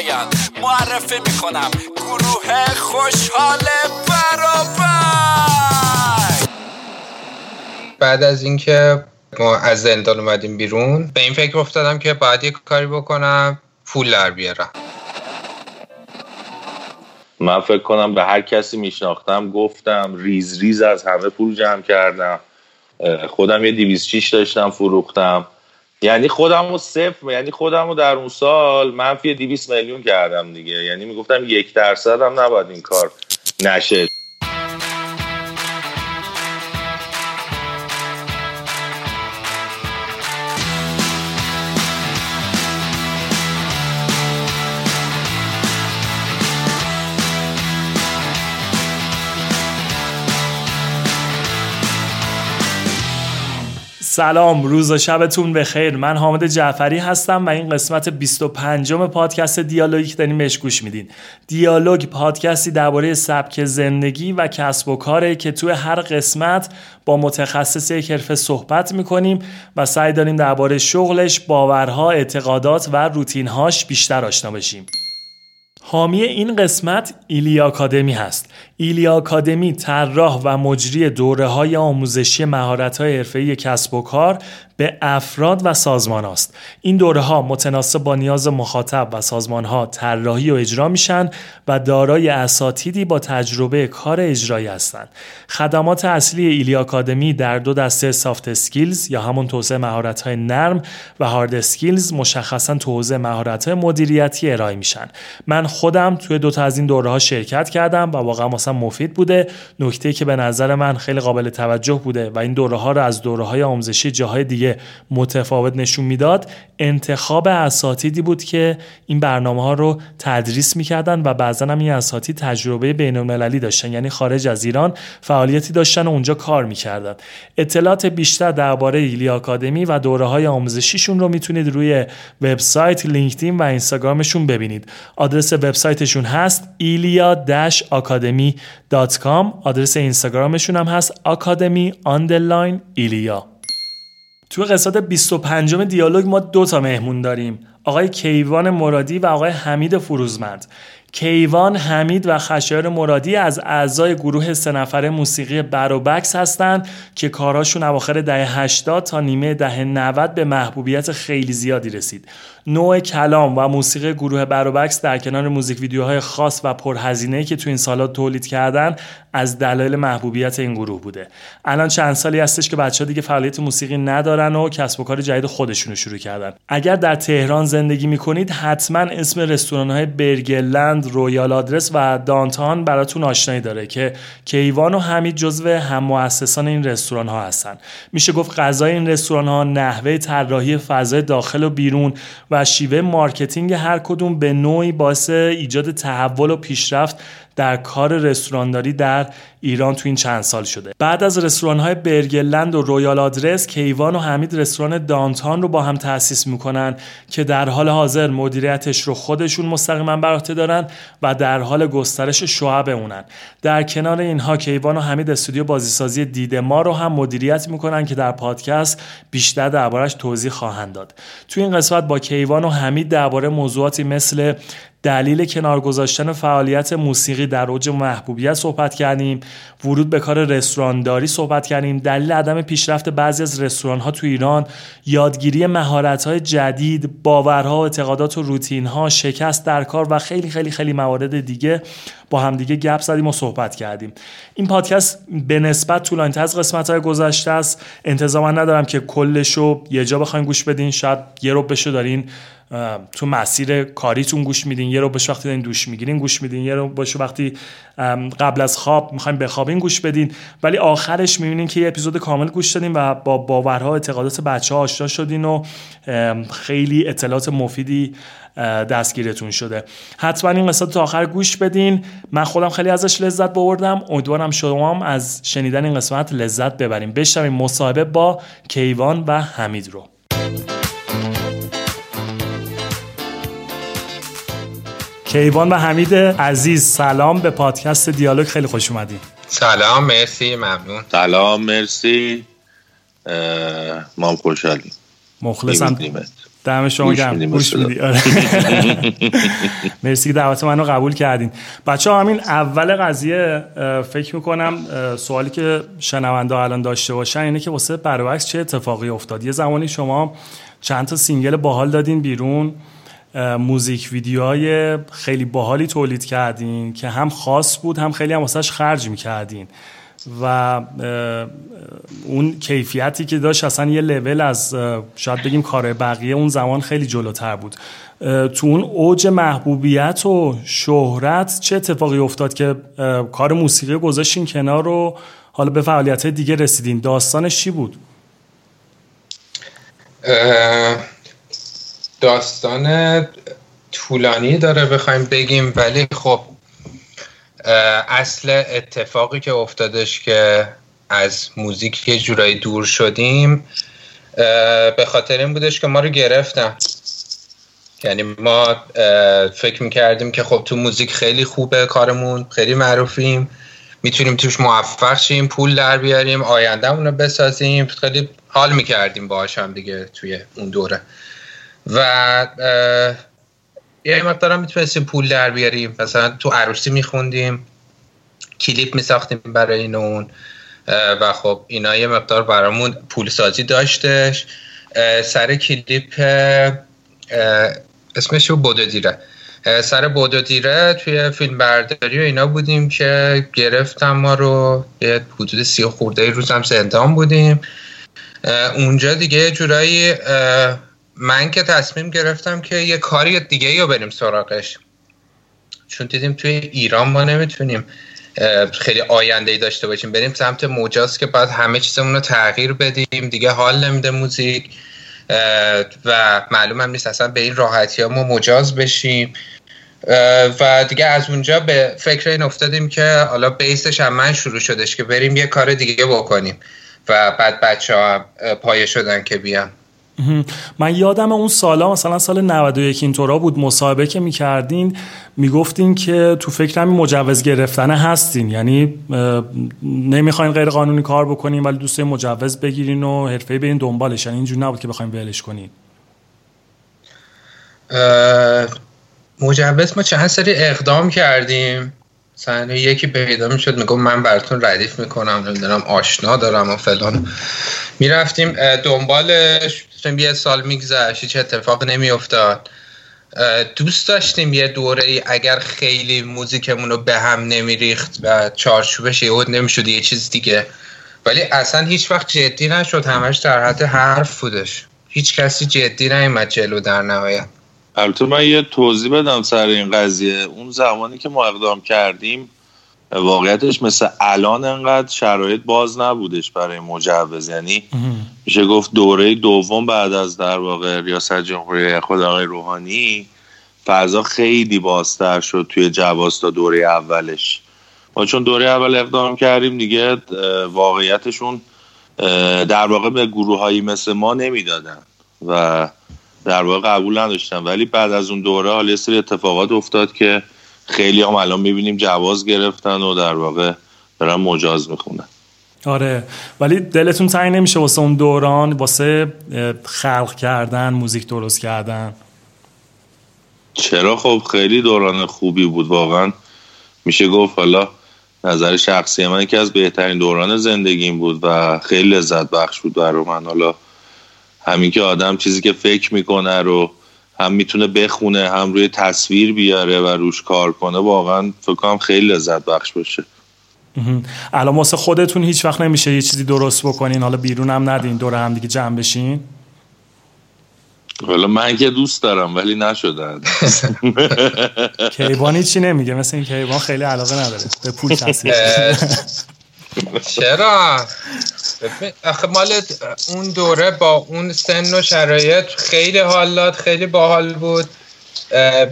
بیان معرفی می‌کنم. گروه خوشحال برابر. بعد از اینکه ما از زندان اومدیم بیرون به این فکر افتادم که باید یک کاری بکنم پول در بیارم. من فکر کنم به هر کسی میشناختم گفتم ریز ریز از همه پول جمع کردم. خودم یه دیویز چیش داشتم فروختم. یعنی خودم رو صفر یعنی خودم رو در اون سال منفی دیویس میلیون کردم دیگه. یعنی می‌گفتم یک درصد هم نباید این کار نشه. سلام روز و شبتون بخیر. من حامد جعفری هستم و این قسمت 25 م پادکست دیالوگی که دارین بهش گوش میدین. دیالوگ پادکستی درباره سبک زندگی و کسب و کاره که توی هر قسمت با متخصص یک حرفه صحبت می‌کنیم و سعی داریم درباره شغلش باورها اعتقادات و روتینهاش بیشتر آشنا بشیم. حامی این قسمت ایلی آکادمی هست. ایلی آکادمی طراح و مجری دوره های آموزشی مهارت های حرفه‌ای کسب و کار به افراد و سازمان است. این دوره ها متناسب با نیاز مخاطب و سازمان ها طراحی و اجرا میشن و دارای اساتیدی با تجربه کار اجرایی هستند. خدمات اصلی ایلی آکادمی در دو دسته soft skills یا همون توسعه مهارت های نرم و hard skills مشخصا توسعه مهارت های مدیریتی ارائه میشن. من خودم توی دو تا از این دوره ها شرکت کردم و واقعا مثلا مفید بوده. نکته که به نظر من خیلی قابل توجه بوده و این دوره ها رو از دوره های آموزشی جاهای دیگه متفاوت نشون می‌داد انتخاب اساتیدی بود که این برنامه ها رو تدریس می‌کردن و بعضا هم این اساتید تجربه بین المللی داشتن یعنی خارج از ایران فعالیتی داشتن و اونجا کار می‌کردن. اطلاعات بیشتر درباره ایلی آکادمی و دوره های آموزشیشون رو می‌تونید روی وبسایت لینکدین و اینستاگرامشون ببینید. آدرس وبسایتشون هست ilia-academy.com آدرس اینستاگرامشون هم هست academy underline ایلیا. توی قسمت 25 دیالوگ ما دو تا مهمون داریم. آقای کیوان مرادی و آقای حمید فروزمند. کیوان حمید و خشایار مرادی از اعضای گروه سه نفره موسیقی بروبکس هستند که کاراشون اواخر دهه 80 تا نیمه دهه 90 به محبوبیت خیلی زیادی رسید. نوع کلام و موسیقی گروه بروبکس در کنار موزیک ویدیوهای خاص و پرهزینه که تو این سالا تولید کردن از دلایل محبوبیت این گروه بوده. الان چند سالی هستش که بچه ها دیگه فعالیت موسیقی ندارن و کسب و کار جدید خودشونو شروع کردن. اگر در تهران زندگی می‌کنید حتما اسم رستوران های برگلند رویال آدرس و دانتان براتون آشنایی داره که کیوان و حمید جزو هم مؤسسان این رستوران ها هستن. میشه گفت غذای این رستوران ها نحوه طراحی فضای داخل و بیرون و شیوه marketing هر کدوم به نوعی باعث ایجاد تحول و پیشرفت در کار رستورانداری در ایران تو این چند سال شده. بعد از رستوران های برگلند و رویال آدرس کیوان و حمید رستوران دانتان رو با هم تأسیس می‌کنن که در حال حاضر مدیریتش رو خودشون مستقیما بر عهده دارن و در حال گسترش شعب اونن. در کنار اینها کیوان و حمید استودیو بازیسازی دید ما رو هم مدیریت می‌کنن که در پادکست بیشتر دربارش توضیح خواهند داد. تو این قسمت با کیوان و حمید درباره موضوعاتی مثل دلیل کنار گذاشتن فعالیت موسیقی در اوج محبوبیت صحبت کردیم. ورود به کار رستورانداری صحبت کردیم. دلیل عدم پیشرفت بعضی از رستوران ها تو ایران یادگیری مهارت های جدید باورها و اعتقادات و روتین ها شکست در کار و خیلی خیلی خیلی موارد دیگه با همدیگه گپ زدیم و صحبت کردیم. این پادکست به نسبت طولانی از قسمت های گذشته است. انتظام ندارم که کلش رو یه جا بخواین گوش بدین. شاید یه رو بشه دارین تو مسیر کاریتون گوش میدین یه رو بشه وقتی دارین دوش می‌گیرین گوش میدین یه رو باشه وقتی قبل از خواب می‌خوایم بخوابین گوش بدین. ولی آخرش می‌بینین که یه اپیزود کامل گوش دادین و با باورها اعتقادات بچه ها آشنا شدین و خیلی اطلاعات مفیدی دستگیرتون شده. حتما این قسمت تا آخر گوش بدین. من خودم خیلی ازش لذت بردم امیدوارم شما هم از شنیدن این قسمت لذت ببریم بشنویم مصاحبه با کیوان و حمید رو. کیوان و حمید عزیز سلام به پادکست دیالوگ. خیلی خوش اومدین. سلام مرسی ممنون. سلام مرسی. ما خوشحالیم. مخلصم. دم شما گرم. گوش میدی. آره. مرسی که دعوت منو قبول کردین. بچه ها همین اول قضیه فکر می‌کنم سوالی که شنونده الان داشته باشن اینه که واسه برعکس چه اتفاقی افتاد؟ یه زمانی شما چند تا single باحال دادین بیرون. موزیک ویدیوهای خیلی باحالی تولید کردین که هم خاص بود هم خیلی هم واسهش خرج می‌کردین. و اون کیفیتی که داشت اصلا یه لول از شاید بگیم کار بقیه اون زمان خیلی جلوتر بود. تو اون اوج محبوبیت و شهرت چه اتفاقی افتاد که کار موسیقی گذاشتین کنار رو حالا به فعالیت دیگه رسیدین؟ داستانش چی بود؟ داستان طولانی داره بخوایم بگیم ولی خب اصل اتفاقی که افتادش که از موزیک یه جورایی دور شدیم به خاطر این بودش که ما رو گرفتن. یعنی ما فکر می‌کردیم که خب تو موزیک خیلی خوبه کارمون خیلی معروفیم می‌تونیم توش موفق شیم پول در بیاریم آیندهمون رو بسازیم خیلی حال می‌کردیم باهاش هم دیگه توی اون دوره. و یه مقدارم می‌تونستیم پول در بیاریم. مثلا تو عروسی میخوندیم کلیپ میساختیم برای این اون و خب اینا یه مقدار برامون پول سازی داشتش سر کلیپ اسمش بودو دیره. سر بودو دیره توی فیلم برداری و اینا بودیم که گرفتم ما رو. یه حدود سی خورده روز هم زندان بودیم. اونجا دیگه جورایی من که تصمیم گرفتم که یه کاری دیگه رو بریم سراغش. چون دیدیم توی ایران ما نمی‌تونیم خیلی آینده ای داشته باشیم. بریم سمت مجاز که بعد همه چیزمون رو تغییر بدیم. دیگه حال نمیده موزیک. و معلوم هم نیست اصلا به این راحتی ها ما مجاز بشیم. و دیگه از اونجا به فکر این افتادیم که حالا بیسش هم من شروع شدش که بریم یه کار دیگه بکنیم. و بعد بچه ها پایه شدن که بیان. من یادم اون سالا مثلا سال 91 اینطورا بود مصاحبه که می‌کردین می‌گفتین که تو فکر همین مجوز گرفتن هستین. یعنی نمی‌خواین غیر قانونی کار بکنین ولی دوست مجوز بگیرین و حرفه برین دنبالش. یعنی اینجور نبود که بخوایم ولش کنین. مجوز ما چند سری اقدام کردیم. مثلا یکی پیدا می‌شد میگم من براتون ردیف می‌کنم نمی‌دونم آشنا دارم و فلان. می‌رفتیم دنبالش. یه سال میگذشت هیچ اتفاق نمیافتاد. دوست داشتیم یه دوره ای اگر خیلی موزیکمون رو به هم نمیریخت و چارچوبش یهود نمی‌شد یه چیز دیگه. ولی اصلا هیچ وقت جدی نشد همش در حد حرف بودش. هیچ کسی جدی نیومد جلو در نهایت. البته من یه توضیح بدم سر این قضیه. اون زمانی که ما اقدام کردیم واقعیتش مثل الان انقدر شرایط باز نبودش برای مجوز. یعنی میشه گفت دوره دوم بعد از در واقع ریاست جمهوری خود آقای روحانی فضا خیلی بازتر شد توی جواز تا دوره اولش. ما چون دوره اول اقدام کردیم دیگه واقعیتشون در واقع به گروه هایی مثل ما نمی‌دادن و در واقع قبول نداشتن. ولی بعد از اون دوره حالا سری اتفاقات افتاد که خیلی هم الان می‌بینیم جواز گرفتن و در واقع دارن مجاز می‌خونن. آره ولی دلتون تنگ نمیشه واسه اون دوران واسه خلق کردن موزیک درست کردن؟ چرا؟ خب خیلی دوران خوبی بود واقعا میشه گفت حالا نظر شخصی من که از بهترین دوران زندگیم بود و خیلی لذت بخش بود برای من. حالا همین که آدم چیزی که فکر می‌کنه رو هم می‌تونه بخونه هم روی تصویر بیاره و روش کار کنه واقعا فکر کنم خیلی لذت بخش باشه. الان واسه خودتون هیچ وقت نمیشه یه چیزی درست بکنین. حالا بیرون هم ندین دور هم دیگه جمع بشین. حالا من که دوست دارم ولی نشده کیوان چی نمیگه. مثل این کیوان خیلی علاقه نداره. به پول چرا؟ آخه مال اون دوره با اون سن و شرایط خیلی حالات خیلی باحال بود.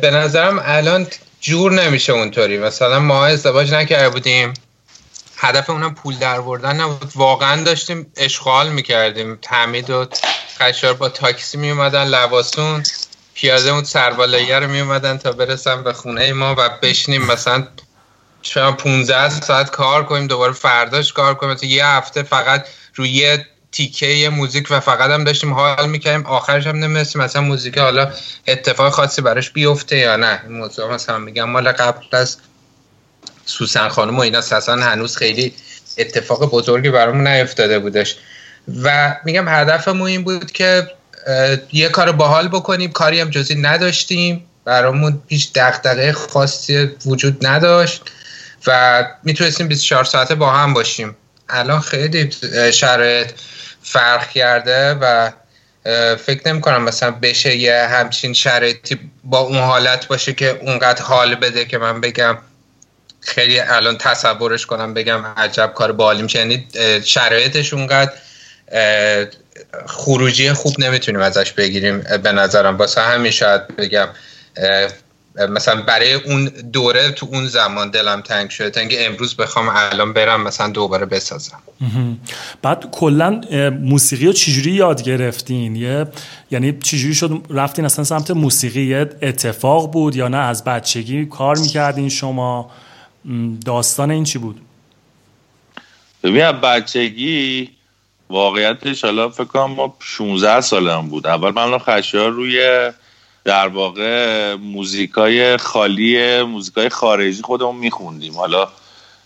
به نظرم الان جور نمیشه اونطوری. مثلا ما ازدواج نکرده بودیم. هدف اونم پول در بردن نبود. واقعا داشتیم اشغال می‌کردیم. تمید و خشار با تاکسی میومدن لباسون پیاده اون سربالایه رو میومدن تا برسن به خونه ما و بشنیم مثلا شما 15 ساعت کار کنیم دوباره فرداش کار کنیم. مثلا یه هفته فقط روی یه تیکه موزیک و فقط هم داشتیم حال می‌کردیم. آخرش هم نمی‌دونستیم مثلا موزیک حالا اتفاق خاصی براش بیفته یا نه. موضوع مثلا میگم. مال قبل از سوسن خانم و اینا اصلا هنوز خیلی اتفاق بزرگی برامون نیفتاده بودش. و میگم هدفمون این بود که یه کار باحال بکنیم. کاری هم جزی نداشتیم. برامون هیچ دغدغه خاصی وجود نداشت. و می‌تونستیم 24 ساعته با هم باشیم. الان خیلی شرایط فرق کرده و فکر نمی کنم مثلا بشه یه همچین شرایطی با اون حالت باشه که اونقدر حال بده که من بگم خیلی الان تصورش کنم بگم عجب کار بالی میشه یعنی شرایطش اونقدر خروجی خوب نمی‌تونیم ازش بگیریم. به نظرم واسه همین شاید بگم مثلا برای اون دوره تو اون زمان دلم تنگ شده تا امروز بخوام الان برم مثلا دوباره بسازم. بعد کلا موسیقی رو چجوری یاد گرفتین؟ یه یعنی چجوری شد؟ رفتین اصلا سمت موسیقی؟ یه اتفاق بود یا نه؟ از بچگی کار می‌کردین شما؟ داستان این چی بود؟ ببین بچگی واقعیتش حالا فکر کنم ما 16 سالم بود. اول من خشیار روی در واقع موزیکای خالی موزیکای خارجی خودمون میخوندیم. حالا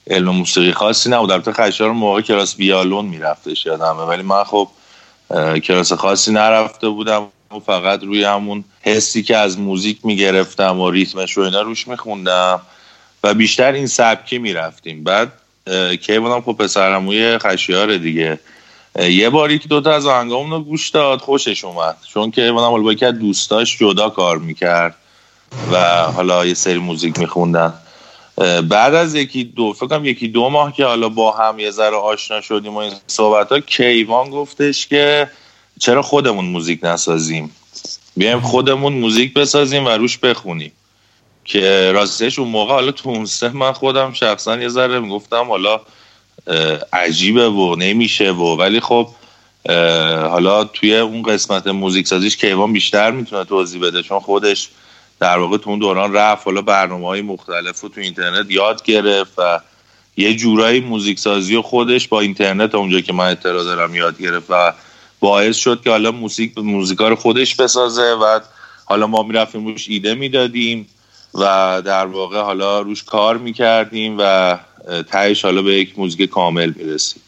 علم موسیقی خاصی نبود. البته خشار موقع کلاس ویالون میرفتش یادمه. ولی من خب کلاس خاصی نرفته بودم و فقط روی همون حسی که از موزیک می‌گرفتم و ریتمش رو اینا روش میخوندم و بیشتر این سبکی می‌رفتیم. بعد کیوانم خب پسرموی خشیار دیگه. یه بار یکی دوتا از آهنگامون رو گوش داد خوشش اومد. چون که اونم حالا از دوستاش جدا کار می‌کرد و حالا یه سری موزیک میخوندن. بعد از یکی دو فکرم یکی دو ماه که حالا با هم یه ذره آشنا شدیم و این صحبت ها کیوان گفتش که چرا خودمون موزیک نسازیم؟ بیایم خودمون موزیک بسازیم و روش بخونیم. که راستش اون موقع حالا تو من خودم شخصا یه ذره می‌گفتم حالا عجیبه و نمیشه و ولی خب حالا توی اون قسمت موزیک سازیش کیوان بیشتر می‌تونه توضیح بده چون خودش در واقع تو اون دوران رفت حالا برنامه های مختلف رو تو اینترنت یاد گرفت و یه جورایی موزیک سازی خودش با اینترنت اونجا که من اطلاع دارم یاد گرفت و باعث شد که حالا موزیک موزیکا رو خودش بسازه و حالا ما می‌رفتیم روش ایده می‌دادیم و در واقع حالا روش کار می‌کردیم و تهش حالا به یک موزیک کامل می‌رسیم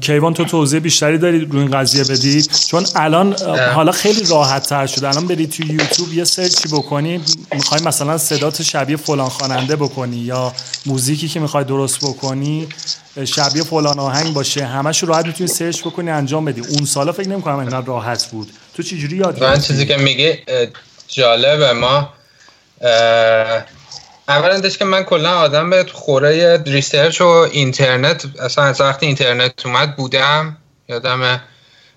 کیوان تو توضیح بیشتری داری روی این قضیه بدی؟ چون الان حالا خیلی راحت تر شده. الان بری تو یوتیوب یه سرچی بکنی می‌خوای مثلا صدات شبیه فلان خواننده بکنی یا موزیکی که می‌خوای درست بکنی شبیه فلان آهنگ باشه همش راحت می‌تونی سرچ بکنی انجام بدی. اون سالا فکر نمی‌کنم اینقدر راحت بود. تو چجوری یاد من چیزی که میگه جالبه. ما اولا که من کلا آدم به خوره research و اینترنت اصلا از وقتی اینترنت اومد بودم یادم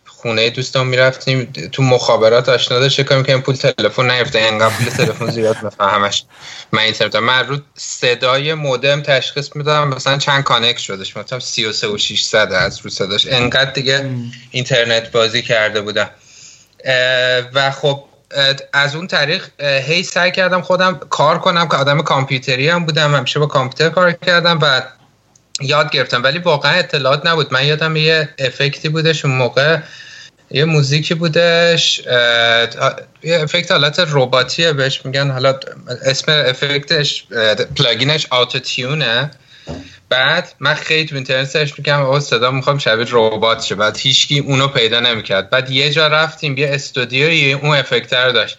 خونه دوستان می‌رفتیم تو مخابرات آشنا کنیم که پول تلفن نیفته انقدر پول تلفن زیاد همش من اینترنت من رو صدای مودم تشخیص میدم مثلا چند connect شدش مثلا 33 و 600 از رو صداش. انقدر دیگه اینترنت بازی کرده بودم. و خب از اون طریق هی سعی کردم خودم کار کنم که آدم کامپیوتری هم بودم همیشه با کامپیوتر کار کردم و یاد گرفتم. ولی واقعا اطلاعات نبود. من یادم یه افکتی بودش اون موقع. یه موزیکی بودش یه افکت حالت رباتیه بهش میگن. حالا اسم افکتش پلاگینش تیونه بعد من خیلی تو اینترنت search می‌کنم او صدا می‌خوام شبیه ربات شه. بعد هیچکی اونو پیدا نمی‌کرد. بعد یه جا رفتیم یه استودیوی اون effecter داشت.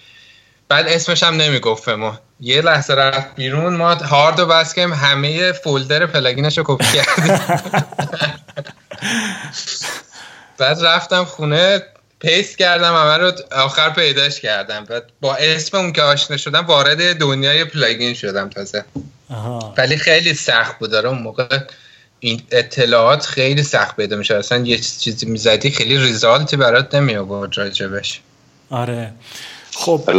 بعد اسمش هم نمی‌گفت ما. یه لحظه رفت بیرون ما هارد و بس همه folder plugin ش رو کپی کردیم. بعد رفتم خونه paste کردم همه رو آخر پیداش کردم. بعد با اسم اون که آشنا شدم وارد دنیای plugin شدم تازه. ولی خیلی سخت بود. داره اون موقع این اطلاعات خیلی سخت پیدا میشه اصلا یه چیزی می‌زدی خیلی ریزالتی برات نمی آورد راجبش. آره. خب.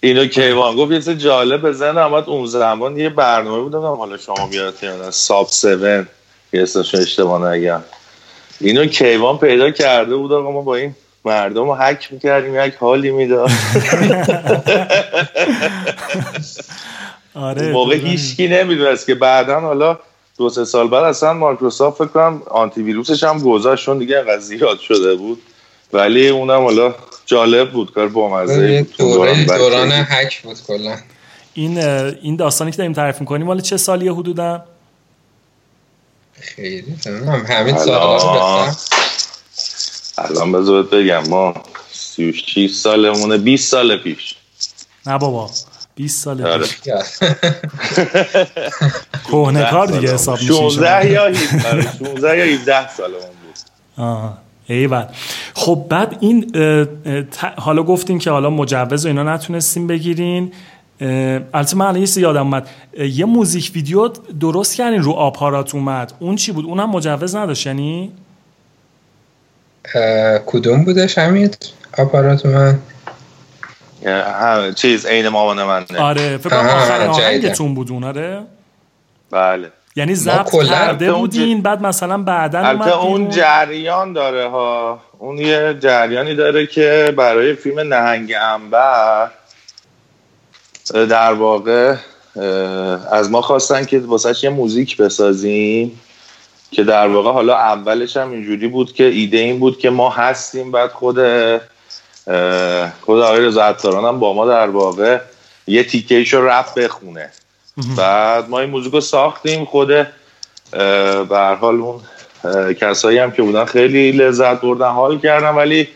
اینو کیوان گفت یه جالب بزن. اما اون زمان یه برنامه بود حالا شما بیاد ساب 7 یه اسمش اشتباه نگم. اینو کیوان پیدا کرده بود آقا ما با این مردم رو حک می‌کردیم یک حالی می‌داد. آره موقع هیچکی نمی‌دونست که بعدا حالا دو سه سال بعد اصلا مایکروسافت فکر کنم آنتی ویروسش هم گذاشت چون دیگه انقدر زیاد شده بود. ولی اونم حالا جالب بود کار بامزه دوره دوران هک بود کلا. این این داستانی که داریم تعریف می‌کنیم مال چه سالیه حدودا؟ خیلی تمام همین سالا الان بذارت بگم ما 36 سالمونه 20 سال پیش. نه بابا. 20 سال آره. پیش. کهنه کار دیگه حساب میشه 16 یا 16 یا 17 سالمون بود آه ایول. خب بعد این حالا گفتین که حالا مجوز و اینا نتونستیم بگیرین. البته من الان یادم اومد. یه موزیک ویدیو درست کردین رو آپارات اومد. اون چی بود؟ اونم مجوز نداشت یعنی؟ کدوم بودش همین آپارات چیز عین مامان من آره فکر کنم آخرین آهنگتون بود اون آره؟ بله. یعنی ضبط کرده بودین بعد مثلا بعدا البته اون جریان داره ها. اون یه جریانی داره که برای فیلم نهنگ انبر در واقع از ما خواستن که واسه یه موزیک بسازیم که در واقع حالا اولش هم اینجوری بود که ایده این بود که ما هستیم بعد خود خود آقای رضا هم با ما در واقع یه تیکیش رو رفت بخونه. بعد ما این موزیک رو ساختیم خود به حال اون کسایی هم که بودن خیلی لذت بردن حال کردن ولی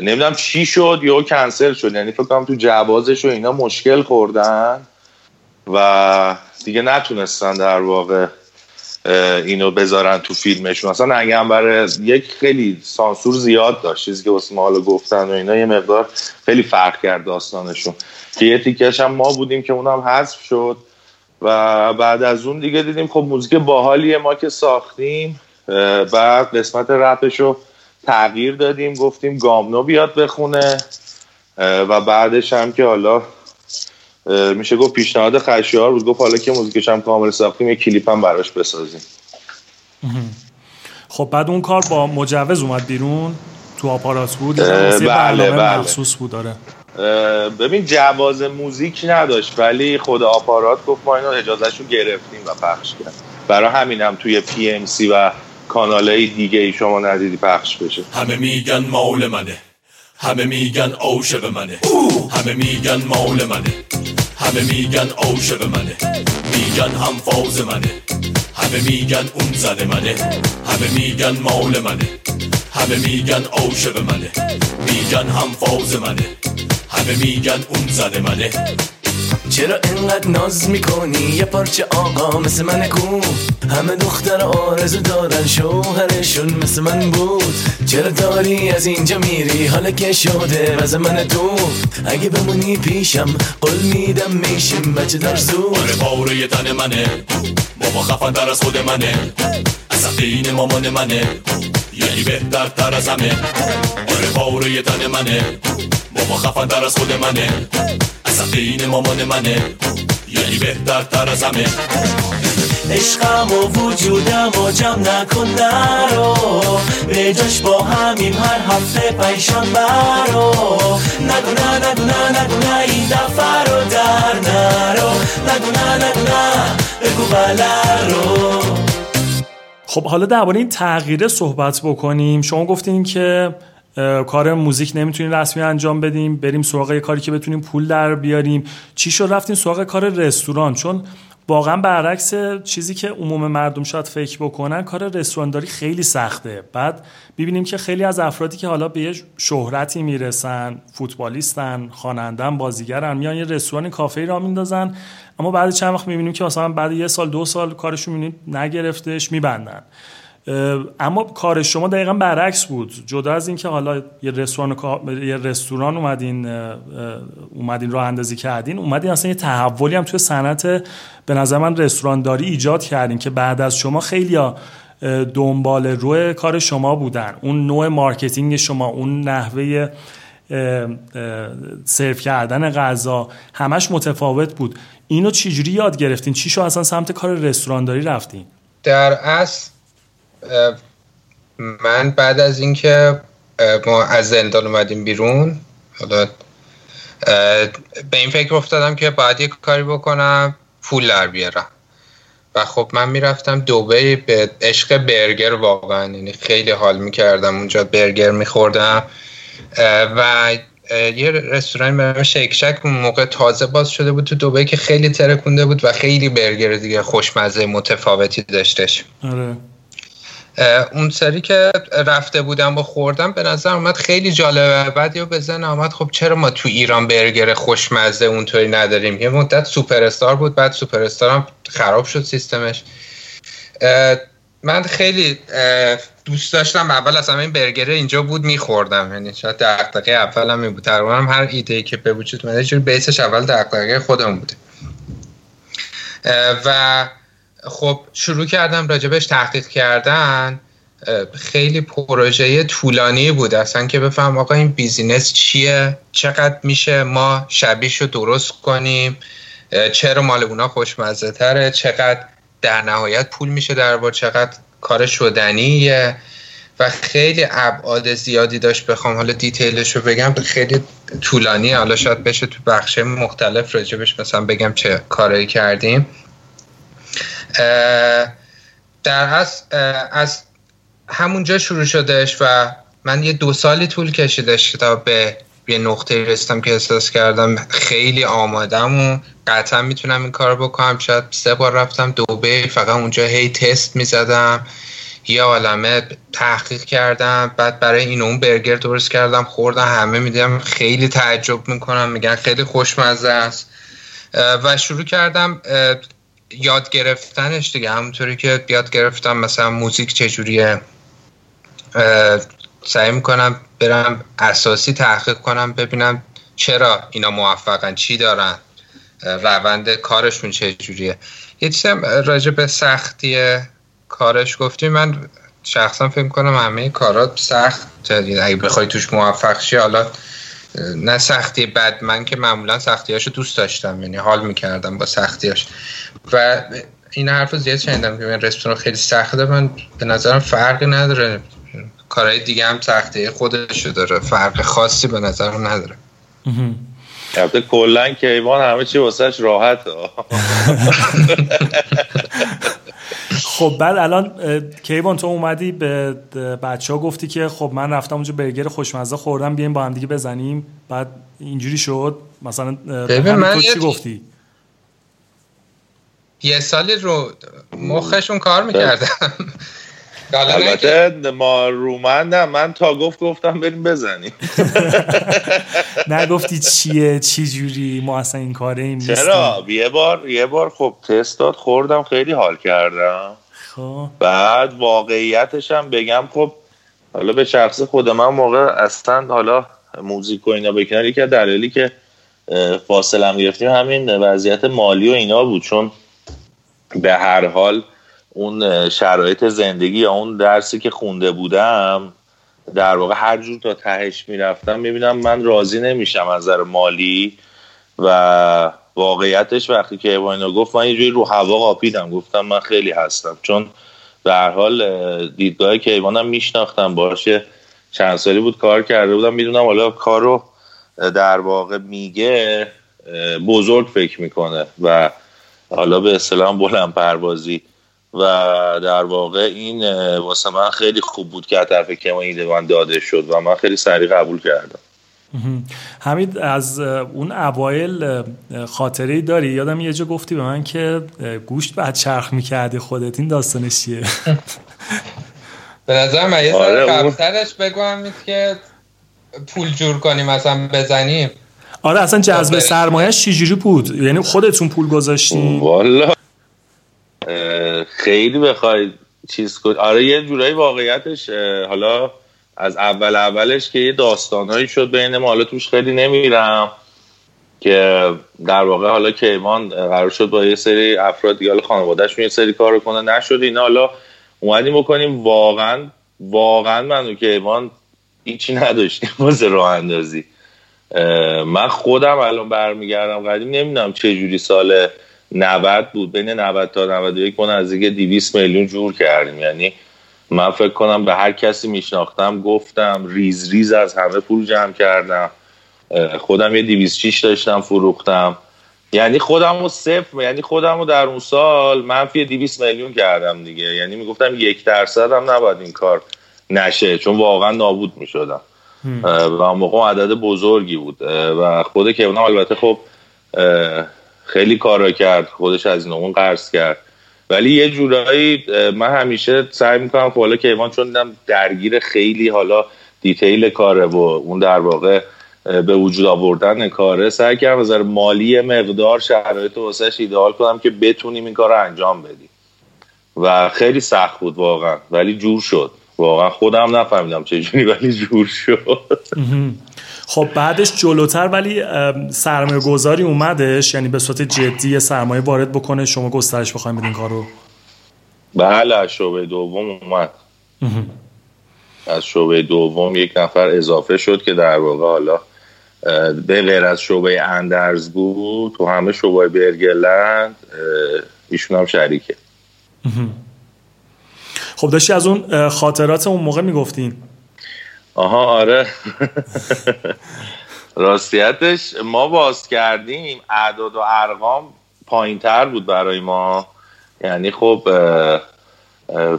نمی‌دونم چی شد یا کنسل شد. یعنی فکر کنم تو جوازش و اینا مشکل خوردن و دیگه نتونستن در واقع اینو بذارن تو فیلمشون. اصلا اگه برای یک خیلی سانسور زیاد داشت. چیزی که واسه ما حالا گفتن و اینا یه مقدار خیلی فرق کرد داستانشون. که یه تیکش هم ما بودیم که اونم حذف شد و بعد از اون دیگه دیدیم خب موزیک باحالیه ما که ساختیم. بعد قسمت رپش رو تغییر دادیم گفتیم گامنو بیاد بخونه. و بعدش هم که حالا میشه گفت پیشنهاد خشایار بود. گفت حالا که موزیکش هم کامل ساختیم یه کلیپ هم براش بسازیم. خب بعد اون کار با مجوز اومد بیرون. تو آپارات بود. بله بله. مخصوص بود داره ببین جواز موزیک نداشت ولی خود آپارات گفت ما اینو اجازهش رو گرفتیم و پخش کرد. برای همینم هم توی PMC و کانال دیگه ای شما ندیدی پخش بشه. همه میگن مال منه. همه میگن عاشق منه. همه میگن مال منه. همه میگن عاشق منه. میگن هم فاز منه. همه میگن اون زن منه. همه میگن مال منه. همه میگن عاشق منه. میگن هم فاز منه. همه میگن اون زن منه. چرا انقدر ناز می‌کنی؟ یه پارچه آقا مثل من کو. همه دختر آرزو دارن شوهرشون مثل من بود. چرا داری از اینجا میری؟ حالا که شده وز من تو. اگه بمونی پیشم قول میدم میشیم بچه در زود آره پاره تن منه. بابا خفن در از خود منه. اصلا مامان منه. یعنی بهتر تر از همه. آره پاره تن منه. بابا خفن در از خود منه. اصلا مامان منه یعنی بهتر تر از همه عشقم و وجودم و جمع نکن نرو به جاش با همیم هر هفته پیشان برو نگو نه نگو نه نگو نه این دفعه رو در نرو نگو نه نگو نه بگو بله رو خب حالا درباره این تغییره صحبت بکنیم. شما گفتین که کار موزیک نمی‌تونیم رسمی انجام بدیم. بریم سراغ کاری که بتونیم پول در بیاریم. چی شد؟ رفتیم سراغ کار رستوران. چون واقعا برعکس چیزی که عموم مردم شاید فکر بکنن کار رستورانداری خیلی سخته. بعد ببینیم که خیلی از افرادی که حالا به شهرتی می‌رسن فوتبالیستن خوانندن بازیگرن میان یه رستوران کافه را میندازن. اما بعد چند وقت می‌بینیم که مثلا بعد یه سال دو سال کارشون می‌بینیم نگرفتش میبندن. اما کار شما دقیقا برعکس بود. جدا از اینکه حالا یه رستوران یه رستوران اومدین اومدین راه اندازی کردین اومدین اصلا یه تحولی هم توی صنعت به نظر من رستورانداری ایجاد کردین که بعد از شما خیلی دنبال روی کار شما بودن. اون نوع marketing شما اون نحوه سرو کردن غذا همش متفاوت بود. اینو چجوری یاد گرفتین؟ چی شد اصلا سمت کار رستورانداری رفتین؟ در اصل من بعد از اینکه ما از زندان اومدیم بیرون حالا به این فکر افتادم که باید یک کاری بکنم پول در بیارم. و خب من می‌رفتم دوبه به عشق برگر واقعا یعنی خیلی حال می‌کردم اونجا برگر میخوردم. و یه رستوران به شیک شک موقع تازه باز شده بود تو دوبه که خیلی ترکونده بود و خیلی برگر دیگه خوشمزه متفاوتی داشتش. آره. اون سری که رفته بودم و خوردم به نظر اومد خیلی جالبه. بعد یا بزن آمد خب چرا ما تو ایران برگر خوشمزه اونطوری نداریم؟ یه مدت سوپر استار بود بعد سوپر استار هم خراب شد سیستمش. من خیلی دوست داشتم اول از همه این برگر اینجا بود میخوردم. یعنی شاید دقیقه اول هم بود. هم هر ایده که به وجود اومده جور بیسش اول دقیقه خودم بوده. و خب شروع کردم راجبش تحقیق کردن. خیلی پروژه طولانی بود. اصلا که بفهم آقا این business چیه؟ چقدر میشه ما شبیش رو درست کنیم؟ چرا مال اونا خوشمزه تره چقدر در نهایت پول میشه در با چقدر کار شدنیه؟ و خیلی ابعاد زیادی داشت. بخوام حالا detail ش رو بگم خیلی طولانی حالا شاید بشه تو بخش مختلف راجبش مثلا بگم چه کارایی کردیم. در از از همونجا شروع شدش و من یه دو سالی طول کشیدش تا به یه نقطه رسیدم که احساس کردم خیلی آمادم و قطعا می‌تونم این کار بکنم. شاید سه بار رفتم دوبه فقط اونجا هی تست می‌زدم یه عالمه تحقیق کردم بعد برای این اون برگر درست کردم خوردم همه میدیم خیلی تعجب می‌کنم میگن خیلی خوشمزه است. و شروع کردم یاد گرفتنش دیگه همونطوری که یاد گرفتم مثلا موزیک چجوریه. سعی می‌کنم برم اساسی تحقیق کنم ببینم چرا اینا موفقن چی دارن روند کارشون چجوریه. یه چیزم راجع به سختی کارش گفتیم من شخصا فکر کنم همه کارات سخت. اگه بخوای توش موفق شی حالا نه سختی بد من که معمولا سختیاشو دوست داشتم یعنی حال می‌کردم با سختیاش. و این حرف رو زیاد شنیدم که من رستوران خیلی سخته. من به نظرم فرقی نداره. کارهای دیگه هم سخته. خودشو داره. فرق خاصی به نظرم نداره. البته کلا کیوان همه چی واسش راحت خب بعد الان کیوان تو اومدی به بچه ها گفتی که خب من رفتم اونجا برگر خوشمزه خوردم بیایم با هم دیگه بزنیم. بعد اینجوری شد. مثلا ببین من چی گفتی؟ یه سالی رو مخشون کار می‌کردم. البته ما رومندم من تا گفت گفتم بریم بزنیم. نگفتی چیه؟ چی جوری؟ ما اصلا این کاره این چرا؟ یه بار یه بار خب تست داد خوردم خیلی حال کردم. خب. بعد واقعیتش هم بگم خب حالا به شخص خود من موقع اصلا حالا موزیک و اینا بکنن یکی دلیلی که فاصله هم گرفتیم همین وضعیت مالی و اینا بود. چون به هر حال اون شرایط زندگی یا اون درسی که خونده بودم در واقع هر جور تا تهش می‌رفتم می‌بینم من راضی نمیشم از نظر مالی و واقعیتش وقتی که ایوانا گفت من یه جوری رو هوا قاپیدم. گفتم من خیلی هستم. چون به هر حال دیدگاه ایوانم میشناختم. باشه چند سالی بود کار کرده بودم. می‌دونم حالا کار رو در واقع میگه بزرگ فکر می‌کنه و حالا به اصطلاح بلند پروازی. و در واقع این واسه من خیلی خوب بود که طرف که ما ایده من داده شد و من خیلی سریع قبول کردم. حمید از اون اوایل خاطره داری؟ یادم یه جا گفتی به من که گوشت بعد چرخ می‌کردی خودت. این داستانش چیه؟ به نظر من یه آره بگم که پول جور کنیم مثلا بزنیم. آره اصلا جذب سرمایه چجوری بود؟ یعنی خودتون پول گذاشتین؟ والا خیلی بخوای چیز کن آره یه جورایی واقعیتش حالا از اول اولش که یه داستانهایی شد بین ما. حالا توش خیلی نمیرم که در واقع حالا کیوان قرار شد با یه سری افراد دیگه حالا خانوادهش یه سری کار کنه. نشد اینا. حالا اومدیم بکنیم واقعا واقعا من و کیوان هیچی نداشتیم واسه راه اندازی. من خودم الان برمیگردم قدیم نمی‌دونم چه جوری سال 90 بود. بین 90 تا 91 ما نزدیک 200 میلیون جور کردیم. یعنی من فکر کنم به هر کسی میشناختم گفتم ریز ریز از همه پول جمع کردم. خودم یه 206 داشتم فروختم. یعنی خودم رو صفر یعنی خودم رو در اون سال منفی 200 میلیون کردم دیگه. یعنی می‌گفتم یک درصد هم نباید این کار نشه چون واقعا نابود می‌شدم. و موقع عدد بزرگی بود. و خود کیوان البته خب خیلی کارا کرد. خودش از اون قرض کرد. ولی یه جورایی من همیشه سعی می‌کنم که حالا کیوان چون دیدم درگیر خیلی حالا دیتیل کاره و اون در واقع به وجود آوردن کاره سعی کردم از مالی مقدار شرایط واسش ایدئال کنم که بتونیم این کار رو انجام بدیم. و خیلی سخت بود واقعا. ولی جور شد. واقعا خودم نفهمیدم چجوری ولی جور شد. خب بعدش جلوتر ولی سرمایه گذاری اومدش یعنی به صورت جدی سرمایه وارد بکنه شما گسترش بخوایم بدین کارو؟ بله شعبه دوم اومد. از شعبه دوم یک نفر اضافه شد که در واقع حالا به غیر از شعبه اندرز بود تو همه شعبه برگلند ایشون هم شریکه. خب داشتی از اون خاطرات اون موقع می‌گفتین آها آره. راستیتش ما باز کردیم اعداد و ارقام پایین تر بود برای ما. یعنی خب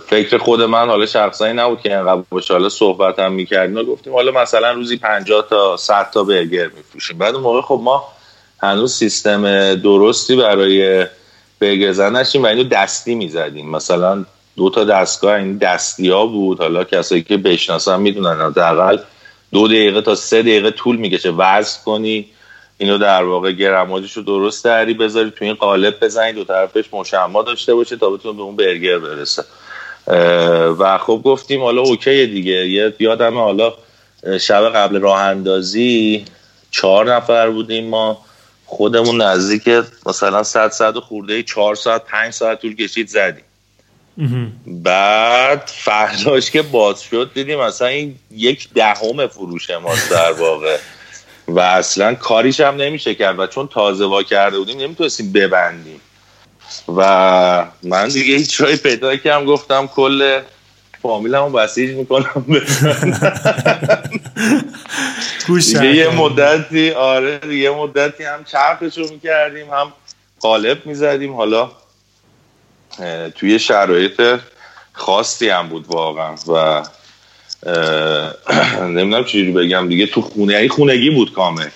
فکر خود من حالا شخصایی نبود که اینقدر باشه. حالا صحبت هم می‌کردیم گفتیم حالا مثلا روزی 50 تا 100 تا برگر میفروشیم. بعد اون موقع خب ما هنوز سیستم درستی برای برگر زن نشیم و اینو دستی می‌زدیم. مثلا دو تا دستگاه این دستی ها بود. حالا کسایی که بشناسن می‌دونن. حداقل دو دقیقه تا سه دقیقه طول می‌کشه. وزن کنی. اینو در واقع گرماجش رو درست دری بذاری. تو این قالب بزنی. دو طرفش مشما داشته باشه تا بتونه به اون برگر برسه. و خب گفتیم حالا اوکی دیگه. یادم حالا شب قبل راه اندازی چهار نفر بودیم ما. خودمون نزدیک مثلا صد صد خورده چهار ساعت پنج ساعت طول کشید زدیم. بعد فرداش که باز شد دیدیم مثلا این یک دهم فروش ما در واقع. و اصلا کاریش هم نمیشه کرد و چون تازه وا کرده بودیم نمی‌تونستیم ببندیم. و من دیگه هیچ رای پیدا کردم گفتم کل فامیلمو بسیج می‌کنم دیگه یه مدتی آره یه مدتی هم چرخشو می‌کردیم هم قالب می‌زدیم. حالا توی شرایط خاصی هم بود واقعا و نمی‌دونم چجوری بگم دیگه تو خونه یعنی خونگی بود کامل.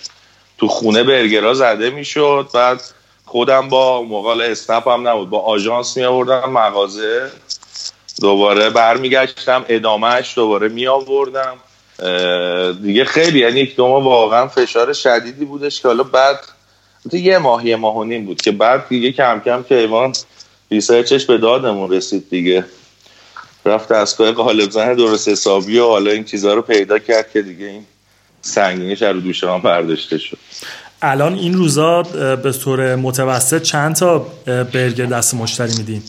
تو خونه برگرا زده می‌شد بعد خودم با موقع اسنپ هم نبود با آژانس می آوردم مغازه. دوباره برمیگشتم ادامهش دوباره می آوردم دیگه خیلی یعنی یک دو واقعا فشار شدیدی بودش که حالا بعد یه ماه یه ماه و نیم بود که بعد دیگه کم کم که ایوان ریسرچش به دادمون رسید دیگه. رفت دستگاه قالب زن درست حسابی و حالا این چیزها رو پیدا کرد که دیگه این سنگینش رو دوش هم برداشته شد. الان این روزا به طور متوسط چند تا برگر دست مشتری میدین؟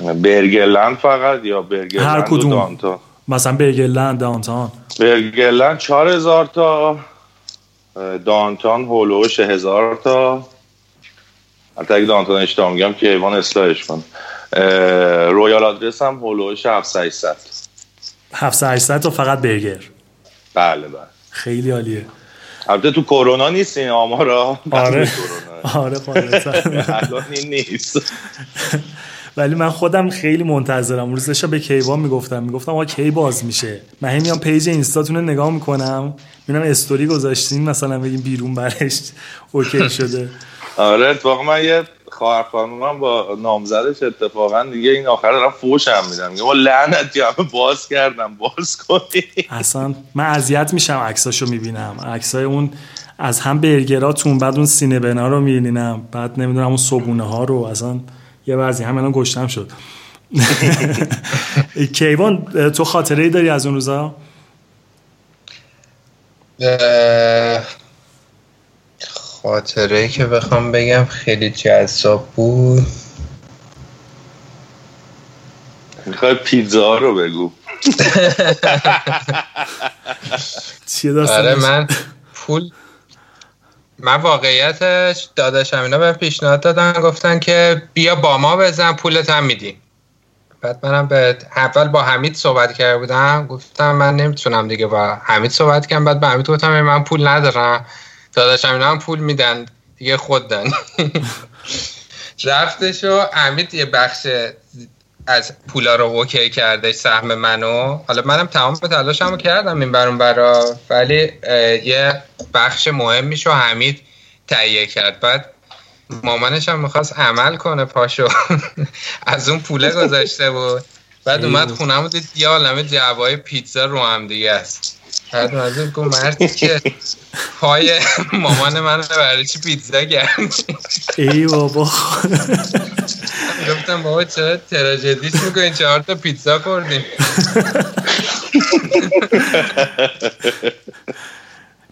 برگرلند فقط یا برگرلند هر کدوم؟ دانتان مثلا برگرلند دانتان. برگرلند چهار هزار تا دانتان هولوش هزار تا. حتی اگه دانتان اشتباه میگم که ایوان اصلاحش کن رویال آدرس هم هولوش 700 700 تا فقط برگر. بله بله. خیلی عالیه. البته تو کرونا نیست این آمارا. آره. آره الان این نیست. ولی من خودم خیلی منتظرم. روز داشتم به کیوان می‌گفتم. می‌گفتم آقا کی باز میشه؟ من میام پیج اینستاتون رو نگاه می‌کنم. می‌بینم استوری گذاشتین مثلا بگیم بیرون برش. اوکی شده. آره اتفاقا من یه خواهر خانومم با نامزدش اتفاقا دیگه این آخر دارم فوش هم میدم. میگم لعنت همه باز کردم باز کنی. اصلا من اذیت میشم عکساشو می‌بینم. عکسای اون از هم برگراتون بعد اون سینه بنا رو می‌بینم. بعد نمی‌دونم اون صبونه ها رو. اصلا یه بعضی هم الان گشتم شد. کیوان تو خاطره ای داری از اون روزا؟ خاطره که بخوام بگم خیلی جذاب بود. می‌خوای پیزا رو بگو. چیه آره من پول من واقعیتش داداشم اینا به پیشنهاد دادن گفتن که بیا با ما بزن پولت هم میدیم بعد منم به اول با حمید صحبت کرده بودم گفتم من نمی‌تونم دیگه با حمید صحبت کنم بعد به حمید گفتم من پول ندارم. داداشم اینا هم پول میدن. دیگه خود دانی رفتش و امید یه بخش از پولا رو اوکی کرده سهم منو. حالا منم تمام تلاشمو کردم این برون برا ولی یه بخش مهمی شو حمید تهیه کرد. بعد مامانش هم می‌خواست عمل کنه پاشو. از اون پوله گذاشته بود. بعد اومد خونم دید یه عالمه جوای پیتزا رو هم دیگه است. بعد اومد گفت مردی که پای مامان من برای چی پیتزا گرم ای بابا. گفتم بابا چرا تراژدیش می‌کنین چهار تا پیتزا خوردیم.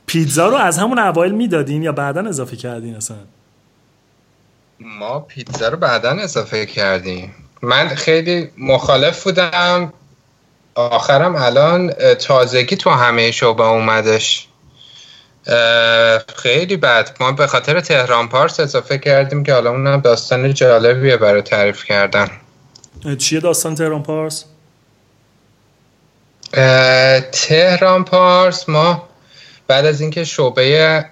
پیتزا رو از همون اوایل می‌دادین یا بعدا اضافه کردین اصلا؟ ما پیتزا رو بعدا اضافه کردیم. من خیلی مخالف بودم. آخرم الان تازگی تو همه شعبه اومدش. خیلی بد. ما به خاطر تهران پارس اضافه کردیم که حالا اونم داستان جالبیه برای تعریف کردن. چیه داستان تهران پارس؟ تهران پارس ما بعد از اینکه شعبه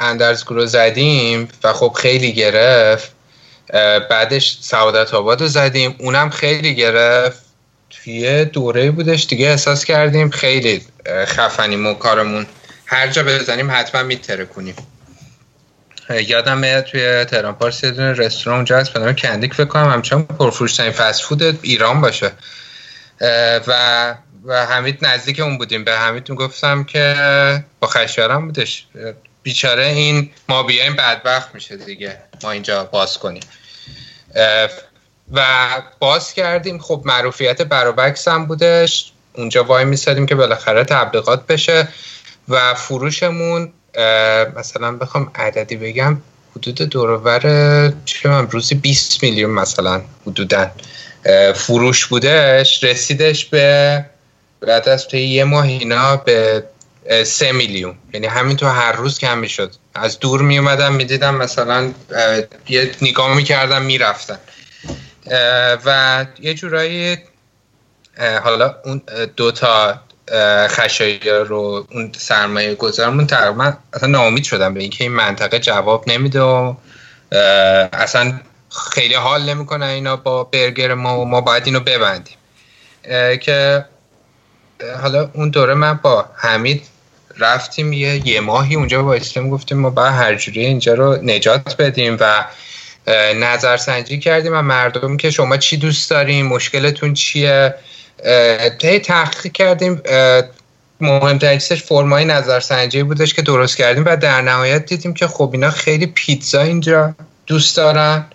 اندرزگو رو زدیم و خب خیلی گرفت بعدش سعادت آباد رو زدیم. اونم خیلی گرفت. توی دوره بودش دیگه احساس کردیم خیلی خفنیم و کارمون. هر جا بزنیم حتما میتره کنیم. یادمه توی تهران پارس یه دونه رستوران اونجا هست به کندیک فکر کنم همچنان پرفروشترین فست فود ایران باشه. و و حمید نزدیک اون بودیم. به حمید گفتم که با خشیارم بودش. بیچاره این ما بیایم بدبخت میشه دیگه. ما اینجا باز کنیم. و باز کردیم. خب معروفیت بروبکس هم بودش. اونجا وای میسادیم که بالاخره تبلیغات بشه و فروشمون مثلا بخوام عددی بگم حدود دورور چه من روزی 20 میلیون مثلا حدودا فروش بودش. رسیدش به بعد از توی یه ماه اینا به سه میلیون. یعنی همین تو هر روز کم می‌شد از دور می اومدم می‌دیدم مثلا یه نگاه می‌کردم می‌رفتن. و یه جورایی حالا اون دوتا خشایر رو اون سرمایه گذارمون تقریبا اصلا ناامید شدم به اینکه این منطقه جواب نمیده و اصلا خیلی حال نمی‌کنه اینا با برگر ما و ما باید اینو ببندیم. که حالا اون دوره من با حمید رفتیم یه یه ماهی اونجا با اسلام گفتیم ما باید هر جوری اینجا رو نجات بدیم و نظرسنجی کردیم و مردم که شما چی دوست داریم مشکلتون چیه؟ تحقیق کردیم. مهمترین چیزش فرمای نظرسنجی بودش که درست کردیم و در نهایت دیدیم که خب اینا خیلی پیتزا اینجا دوست دارن.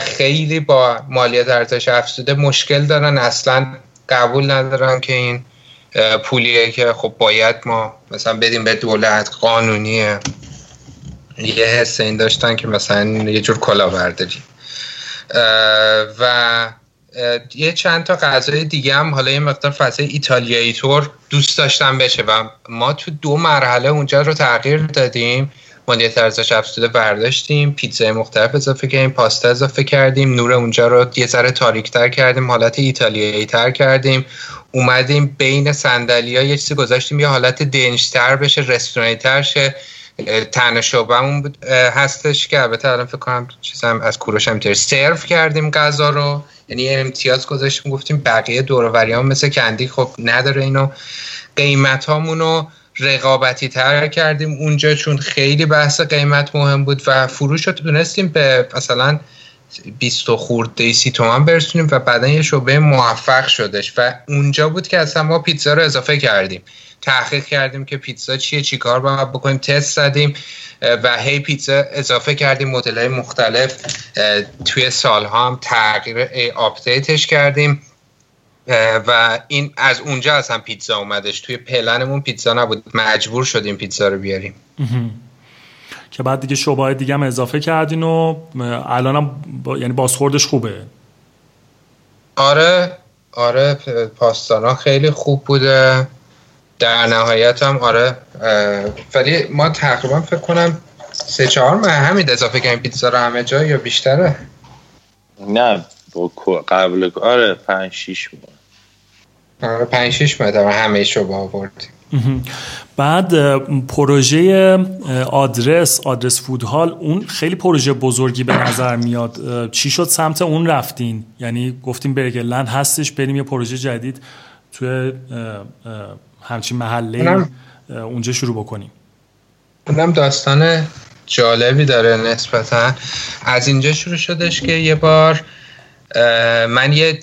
خیلی با مالیات ارزش افزوده مشکل دارن. اصلا قبول ندارن که این پولیه که خب باید ما مثلا بدیم به دولت قانونیه. یه حس این داشتن که مثلا یه جور کلا برداریم و یه چند تا غذای دیگه هم حالا یه مقدار فضای ایتالیایی طور دوست داشتن بشه و ما تو دو مرحله اونجا رو تغییر دادیم. مالیات ارزش افزوده برداشتیم پیتزای مختلف اضافه کردیم پاستا اضافه کردیم نور اونجا رو یه ذره تاریکتر کردیم حالت ایتالیایی تر کردیم. اومدیم بین صندلی ها یه چیزی گذاشتیم یه حالت دنجتر بشه رستورانی تر شه. تنه شعبمون هستش که البته الان فکر کنم چیزم از کوروش هم سرو کردیم غذا رو. یعنی امتیاز گذاشتیم گفتیم بقیه دوروری ها مثل کندی خب نداره اینو. قیمت هامونو رقابتی تر کردیم. اونجا چون خیلی بحث قیمت مهم بود و فروش رو تونستیم به مثلا 20 خورده سی تومن برسونیم و بعدا یه شعبه موفق شدش. و اونجا بود که اصلا ما پیتزا رو اضافه کردیم. تحقیق کردیم که پیتزا چیه چیکار باید بکنیم تست زدیم و هی پیتزا اضافه کردیم. مدل های مختلف توی سالها هم تغییر update ش کردیم. و این از اونجا اصلا پیتزا اومدش. توی پلنمون پیتزا نبود. مجبور شدیم پیتزا رو بیاریم. که بعد دیگه شعبه دیگه هم اضافه کردین و الان هم با... یعنی بازخوردش خوبه. آره آره پاستانا خیلی خوب بوده. در نهایت هم آره ولی ما تقریبا فکر کنم سه چهار ماه همین اضافه کردیم. پیتزا رو همه جا یا بیشتره؟ نه قبل آره پنج شیش ماه. آره پنج شیش ماه همه شو با آوردیم. بعد پروژه آدرس آدرس فودهال اون خیلی پروژه بزرگی به نظر میاد. چی شد؟ سمت اون رفتین. یعنی گفتیم برگرلند هستش بریم یه پروژه جدید توی همچین محله اونجا شروع بکنیم. اونم داستان جالبی داره نسبتا. از اینجا شروع شدش که یه بار من یه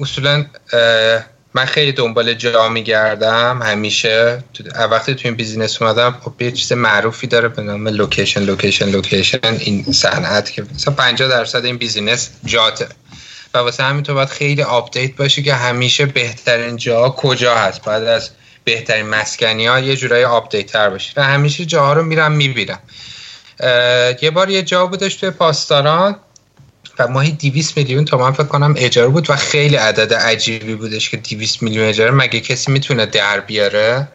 اصولا من خیلی دنبال جا میگردم همیشه. وقتی تو این business اومدم خب یه چیز معروفی داره به نام location location location. این صنعت که مثلا 50 درصد این business جاته. و واسه همین تو باید خیلی update باشی که همیشه بهترین جا کجا هست. بعد از بهترین مسکنی ها یه جورایی update تر باشی. و همیشه جاها رو میرم می‌بینم. یه بار یه جا بودش توی پاسداران. و ماهی 200 میلیون تومن فکر کنم اجاره بود و خیلی عدد عجیبی بودش که 200 میلیون اجاره. مگه کسی می‌تونه در بیاره؟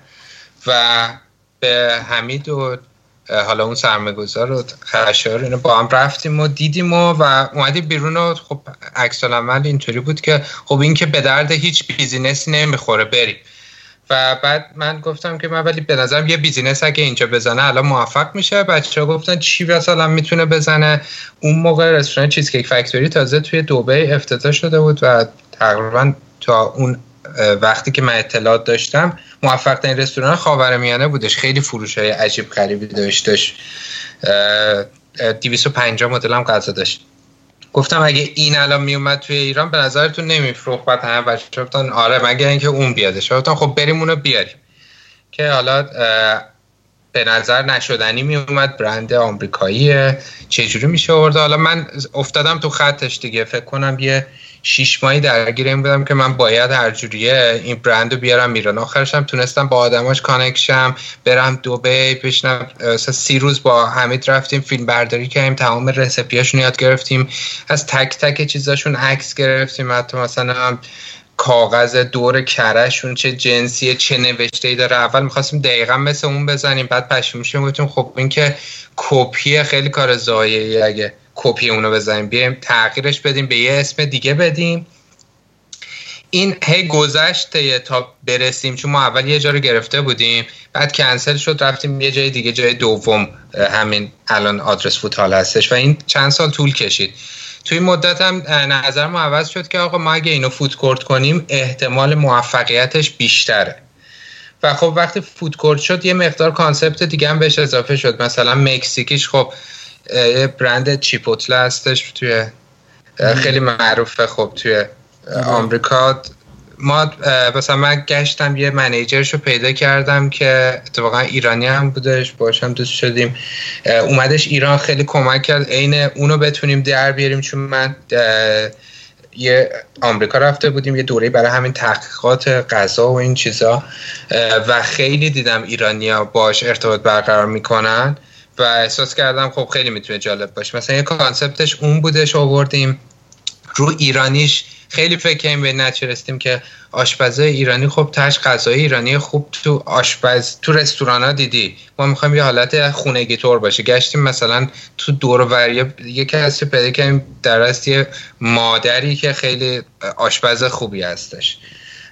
و به حمید و حالا اون سرمایه‌گذار و خشایار اینو با هم رفتیم و دیدیم و, و اومدیم بیرون و خب عکس العمل اینطوری بود که خب این که به درد هیچ business ی نمی‌خوره بریم. و بعد من گفتم که من ولی به نظرم یه business اگه اینجا بزنه الان موفق میشه. بچه ها گفتن چی مثلا می‌تونه بزنه. اون موقع رستوران Cheesecake Factory تازه توی دوبه افتتاح شده بود و تقریبا تا اون وقتی که من اطلاعات داشتم موفق ترین رستوران خاورمیانه بودش. خیلی فروش های عجیب غریبی داشتش 250 مدل هم غذا داشت. گفتم اگه این الان میومد توی ایران به نظرتون نمیفروخت؟ بعد همه بچه گفتن آره مگه اینکه اون بیاده. گفتم خب بریم اونو بیاریم. که حالا به نظر نشدنی میومد برند آمریکاییه. چجوری میشه آورده حالا من افتادم تو خطش دیگه. فکر کنم یه شیش ماهی درگیر این بودم که من باید هر جوریه این برند رو بیارم ایران. آخرشم تونستم با آدماش کانکشم برم دوبه بشنم سی روز با حمید رفتیم فیلم برداری کردیم تمام رسپیاشون یاد گرفتیم. از تک تک چیزاشون عکس گرفتیم حتی مثلا کاغذ دور کرشون چه جنسیه چه نوشته ای داره. اول می‌خواستیم دقیقا مثل اون بزنیم بعد پشیمون شدیم گفتیم خب این که کپی خیلی کار زایه اگه. کپی اونو بزنیم. بیایم تغییرش بدیم به یه اسم دیگه بدیم. این هی گذشته تا برسیم چون ما اول یه جا رو گرفته بودیم بعد کنسل شد رفتیم یه جای دیگه جای دوم همین الان آدرس food hall هستش. و این چند سال طول کشید. توی مدت هم نظر ما عوض شد که آقا ما اگه اینو food hall کنیم احتمال موفقیتش بیشتره. و خب وقتی food hall شد یه مقدار concept دیگه هم بهش اضافه شد. مثلا مکزیکیش خب یه برند Chipotle هستش توی خیلی معروفه خب توی آمریکا. ما مثلا من گشتم یه منیجرش رو پیدا کردم که اتفاقا ایرانی هم بودش باشم دوست شدیم. اومدش ایران خیلی کمک کرد عین اونو بتونیم در بیاریم چون من یه آمریکا رفته بودیم یه دوره برای همین تحقیقات غذا و این چیزا. و خیلی دیدم ایرانیا باش ارتباط برقرار می‌کنن. و احساس کردم خب خیلی می‌تونه جالب باشه. مثلا یه کانسپتش اون بودش آوردیم. رو ایرانیش خیلی فکر کنیم به نچرستیم که آشپزه ایرانی خب تش غذای ایرانی خوب تو آشپز تو رستوران دیدی. ما می‌خوایم یه حالت خونگی طور باشه. گشتیم مثلا تو دور وری یه کسی پیدا کنیم در مادری که خیلی آشپز خوبی هستش.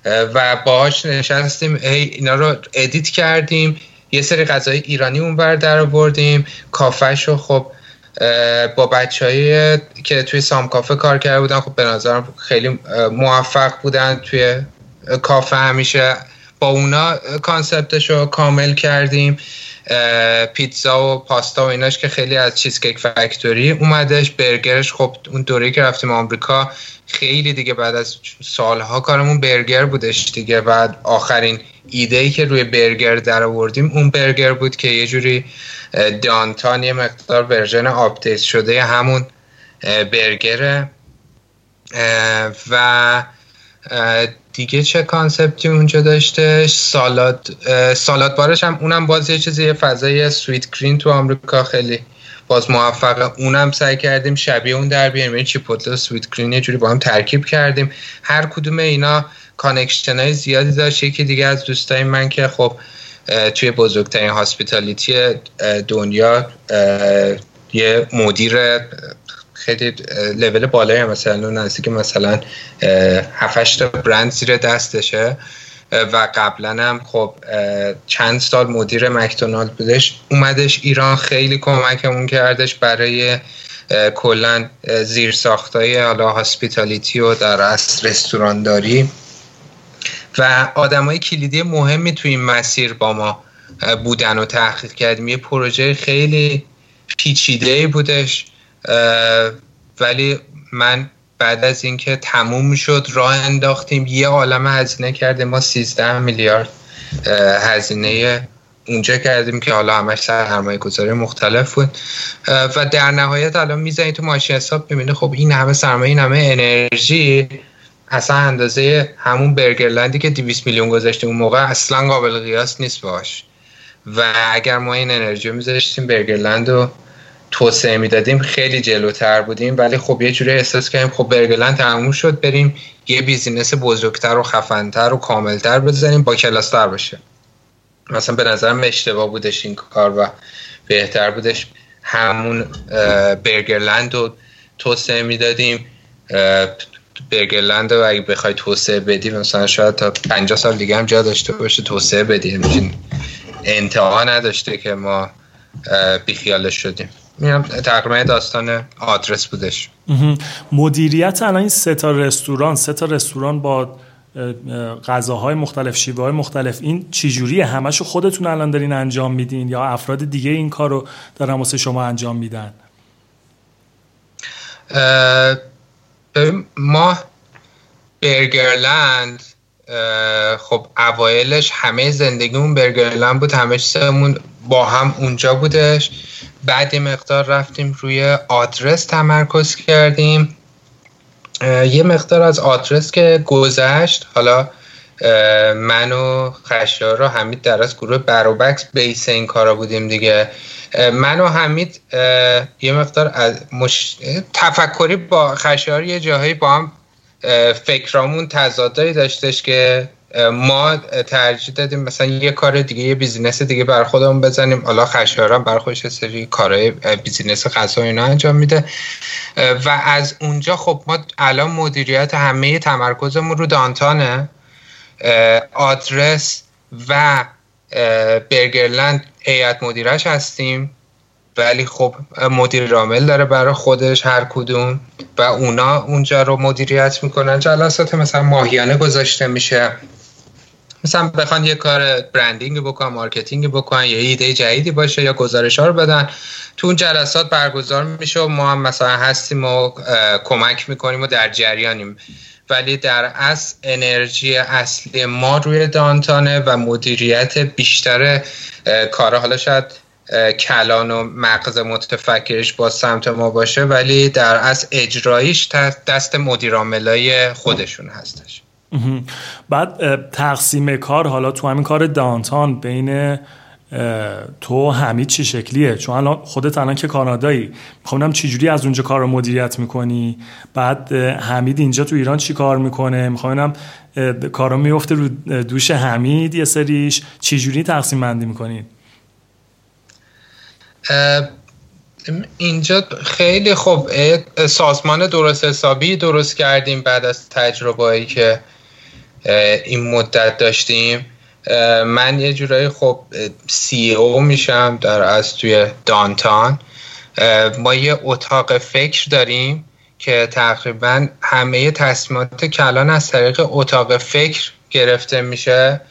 و باهاش نشستیم. هی اینا رو ادیت کردیم. یه سری غذای ایرانی اون بر در آوردیم. کافش رو خب با بچههایی که توی سام کافه کار کرده بودن خب به نظرم خیلی موفق بودن توی کافه همیشه. با اونا کانسپتش رو کامل کردیم. پیتزا و پاستا و ایناش که خیلی از چیزکیک فکتوری اومدش برگرش خب اون دوره که رفتیم آمریکا خیلی دیگه بعد از سالها کارمون برگر بودش دیگه. بعد آخرین ایده ای که روی برگر در آوردیم اون برگر بود که یه جوری Downtown یه مقدار version update شده همون برگره. و دیگه چه concept ی اونجا داشته؟ سالاد salad bar ش هم اونم باز یه چیزی فضای Sweetgreen تو آمریکا خیلی باز موفقه. اونم سعی کردیم شبیه اون در بیاریم. یعنی Chipotle Sweetgreen یه جوری با هم ترکیب کردیم. هر کدوم اینا connection های زیادی داشت. یکی دیگه از دوستای من که خب توی بزرگترین hospitality دنیا یه مدیر خیلی لول بالایی مثلا نزدیک مثلا 7 برند زیر دستشه. و قبلا هم خب چند سال مدیر مکدونالد بودش. اومدش ایران خیلی کمکمون کردش برای کلا زیر ساختای حالا هاسپیتالیتی و در اصل رستورانداری. و آدمای کلیدی مهمی توی این مسیر با ما بودن و تحقیق کردیم. یه پروژه خیلی پیچیده بودش. ولی من بعد از اینکه تموم شد راه انداختیم. یه عالم هزینه کردیم. ما 13 میلیارد هزینه اونجا کردیم که حالا همش سرمایه گذاری مختلف بود. و در نهایت الان می‌زنی تو ماشین حساب ببینه خب این همه سرمایه این همه انرژی اصلا اندازه همون برگرلندی که 200 میلیون گذاشتیم اون موقع اصلا قابل قیاس نیست باش و اگر ما این انرژی رو میذاشتیم برگرلند رو توسعه می‌دادیم خیلی جلوتر بودیم. ولی خب یه جوری احساس کردیم خب برگرلند تموم شد بریم یه بیزینس بزرگتر و خفنتر و کاملتر بزنیم با کلاستر باشه. مثلا به نظرم اشتباه بودش این کار و بهتر بودش. همون برگرلند رو توسعه می‌دادیم. برگرلند رو اگه بخوای توسعه بدی مثلا شاید تا 50 سال دیگه هم جا داشته باشه توسعه بدی. انتها نداشته که ما بیخیالش شدیم. میرم تقریبا داستان آدرس بودش. مدیریت الان این سه تا رستوران سه تا رستوران با غذاهای مختلف شیوه های مختلف این چجوریه همشو خودتون الان دارین انجام میدین یا افراد دیگه این کار رو دارن واسه شما انجام میدن؟ ما برگرلند خب اوایلش همه زندگیمون برگرلند بود همه چیزمون با هم اونجا بودش. بعد مقدار رفتیم روی آدرس تمرکز کردیم. یه مقدار از آدرس که گذشت حالا من و خشیار و حمید در از گروه بروبکس بیس این کارا بودیم دیگه. من و حمید یه مقدار از مش... تفکری با خشیار یه جاهایی با هم فکرامون تضادایی داشتش که ما ترجیح دادیم مثلا یه کار دیگه یه بیزینس دیگه بر خودمون بزنیم. حالا خشایارم بر خودش سری کارهای business غذا اینا انجام میده. و از اونجا خب ما الان مدیریت همه تمرکزمون رو دانتانه. آدرس و برگرلند هیئت مدیرش هستیم. ولی خب مدیر رامل داره برای خودش هر کدوم و اونا اونجا رو مدیریت می‌کنن. جلسات مثلا ماهیانه گذاشته میشه. مثلا بخوان یه کار branding بکن marketing بکن یه ایده جدیدی باشه یا گزارش ها رو بدن تو اون جلسات برگزار میشه و ما هم مثلا هستیم و کمک می‌کنیم و در جریانیم. ولی در اصل انرژی اصلی ما روی دانتانه و مدیریت بیشتر کار حالا شاید کلان و مغز متفکرش با سمت ما باشه ولی در اصل اجراییش دست مدیراملای خودشون هستش. بعد تقسیم کار حالا تو همین کار دانتان بین تو حمید چه شکلیه؟ چون الان خودت الان که کانادایی. می‌خوام چجوری از اونجا کار رو مدیریت می‌کنی؟ بعد حمید اینجا تو ایران چی کار می‌کنه؟ می‌خوام کارا میفته رو دوش حمید یه سریش. چجوری تقسیم بندی می‌کنید اینجا خیلی خوب سازمان درست حسابی درست کردیم بعد از تجربه که این مدت داشتیم. من یه جورایی خب سی او میشم در از توی دانتان. ما یه اتاق فکر داریم که تقریبا همه تصمیمات کلان از طریق اتاق فکر گرفته میشه.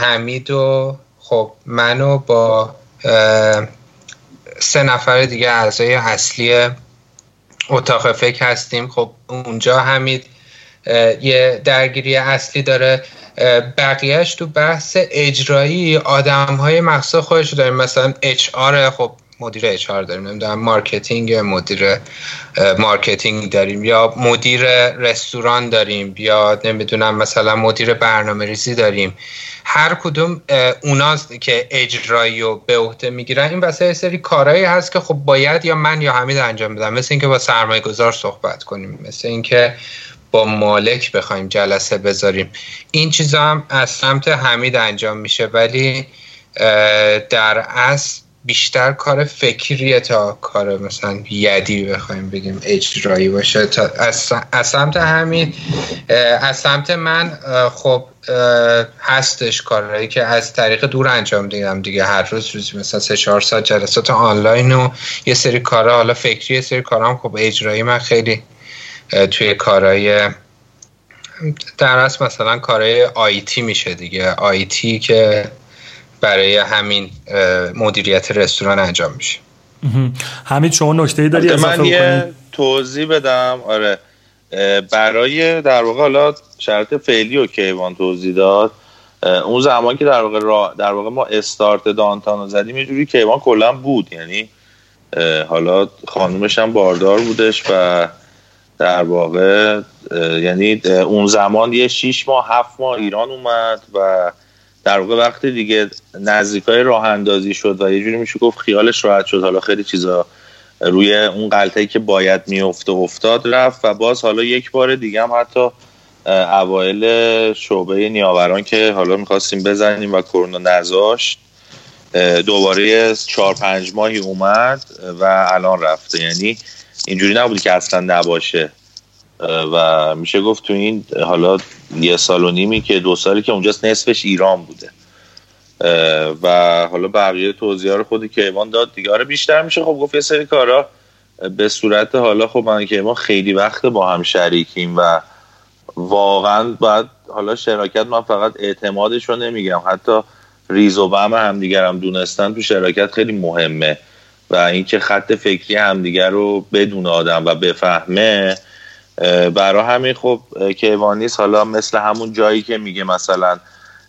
حمید و خب منو با سه نفر دیگه اعضای اصلی اتاق فکر هستیم. خب اونجا حمید یه درگیری اصلی داره بقیهش تو بحث اجرایی آدم های مخصوص خودش داریم. مثلا اچ آر خب مدیر اچ آر داریم. نمی‌دونم marketing مدیر marketing داریم یا مدیر رستوران داریم یا نمی‌دونم مثلا مدیر برنامه ریزی داریم. هر کدوم اوناست که اجرایی و به عهده می‌گیرن. این واسه سری کارهایی هست که خب باید یا من یا حمید انجام بدم. مثل اینکه با سرمایه گذار صحبت کنیم. مثل اینکه با مالک بخوایم جلسه بذاریم. این چیزا هم از سمت حمید انجام میشه ولی در اصل بیشتر کار فکریه تا کار مثلا یدی بخوایم بگیم اجرایی باشه. تا از سمت همین از سمت من خب هستش کارهایی که از طریق دور انجام دیدم دیگه. هر روز روزی مثلا سه چهار ساعت جلسات آنلاین و یه سری کارها حالا فکری یه سری کارها هم خب اجرایی من خیلی توی کارهای در اصل مثلا کارهای آیتی میشه دیگه. آیتی که برای همین مدیریت رستوران انجام میشه. همین شما نکته داری اضافه من یه توضیح بدم. آره. برای در واقع حالا شرط فعلی و کیوان توضیح داد اون زمان که در واقع را در واقع ما استارت دانتان رو زدیم یه جوری کیوان کلا بود. یعنی حالا خانومش هم باردار بودش و در واقع یعنی اون زمان یه شیش ماه هفت ماه ایران اومد و در واقع وقتی دیگه نزدیکای راه اندازی شد و یه جوری میشه گفت خیالش راحت شد حالا خیلی چیزا روی اون غلطه‌ای که باید میفته افتاد رفت و باز حالا یک بار دیگه هم حتی اوایل شعبه نیاوران که حالا می‌خواستیم بزنیم و کرونا نذاشت دوباره چهار پنج ماهی اومد و الان رفته. یعنی اینجوری نبودی که اصلا نباشه. و میشه گفت تو این حالا یه سال و نیمی که دو سالی که اونجاست نصفش ایران بوده. و حالا بقیه توضیح رو خود کیوان داد دیگه. آره بیشتر میشه خب گفت یه سری کارا. به صورت حالا خب من که ما خیلی وقت با هم شریکیم و واقعا باید حالا شراکت من فقط اعتمادش رو نمیگم حتی زیر و بم همدیگرم دونستن تو شراکت خیلی مهمه. و اینکه خط فکری همدیگر رو بدون آدم و بفهمه برای همین خب کیوانیس حالا مثل همون جایی که میگه مثلا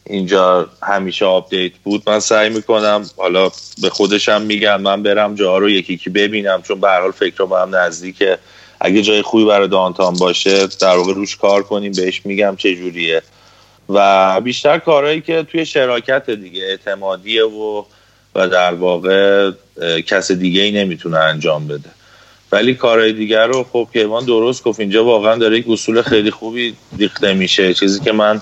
اینجا همیشه update بود من سعی می‌کنم حالا به خودشم میگم من برم جاها رو یکی یکی ببینم چون به حال فکر با هم نزدیکه. اگه جای خوبی برای دانتان باشه در واقع روش کار کنیم بهش میگم چه جوریه. و بیشتر کارهایی که توی شراکت دیگه اعتمادیه و و در واقع کس دیگه ای نمی‌تونه انجام بده. ولی کارهای دیگر رو خب کیوان درست گفت. اینجا واقعا داره یک اصول خیلی خوبی ریخته میشه. چیزی که من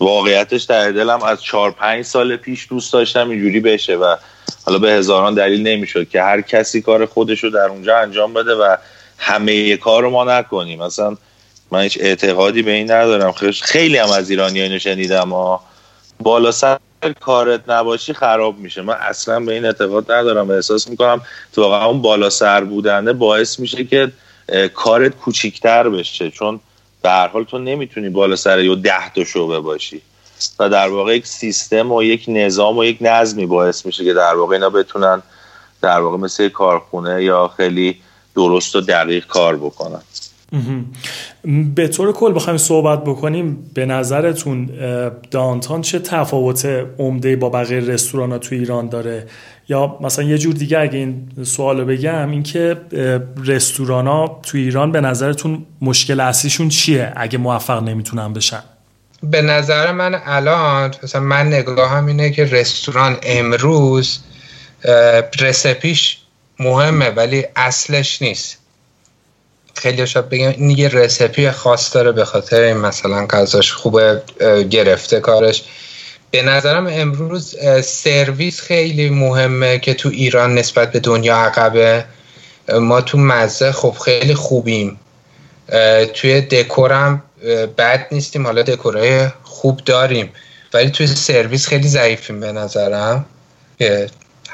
واقعیتش در دلم از چهار پنج سال پیش دوست داشتم اینجوری بشه و حالا به هزاران دلیل نمی‌شد که هر کسی کار خودش رو در اونجا انجام بده و همه کار رو ما نکنیم. مثلا من هیچ اعتقادی به این ندارم. خیلی هم از ایرانی اینو شنیدم بالا سر کارت نباشی خراب میشه. من اصلا به این اعتقاد ندارم و احساس می‌کنم تو واقعا اون بالا سر بودنه باعث میشه که کارت کوچیکتر بشه. چون به هر حال تو نمی‌تونی بالا سر یا ده تا شعبه باشی. و در واقع یک سیستم و یک نظام و یک نظمی باعث میشه که در واقع اینا بتونن در واقع مثل کارخونه یا خیلی درست و دقیق کار بکنن. به طور کل بخوایم صحبت بکنیم به نظرتون دانتان چه تفاوت عمده با بقیه رستوران ها تو ایران داره؟ یا مثلا یه جور دیگه اگه این سوال بگم اینکه رستوران ها تو ایران به نظرتون مشکل اصلیشون چیه اگه موفق نمی‌تونن بشن؟ به نظر من الان مثلا من نگاهم اینه که رستوران امروز رسپیش مهمه ولی اصلش نیست. خیلی شاید بگم این یه رسپی خاص داره به خاطر این مثلا غذاش خوبه گرفته کارش. به نظرم امروز سرویس خیلی مهمه که تو ایران نسبت به دنیا عقبه. ما تو مزه خب خیلی خوبیم. توی دکورم بد نیستیم حالا دکورای خوب داریم. ولی توی سرویس خیلی ضعیفیم به نظرم.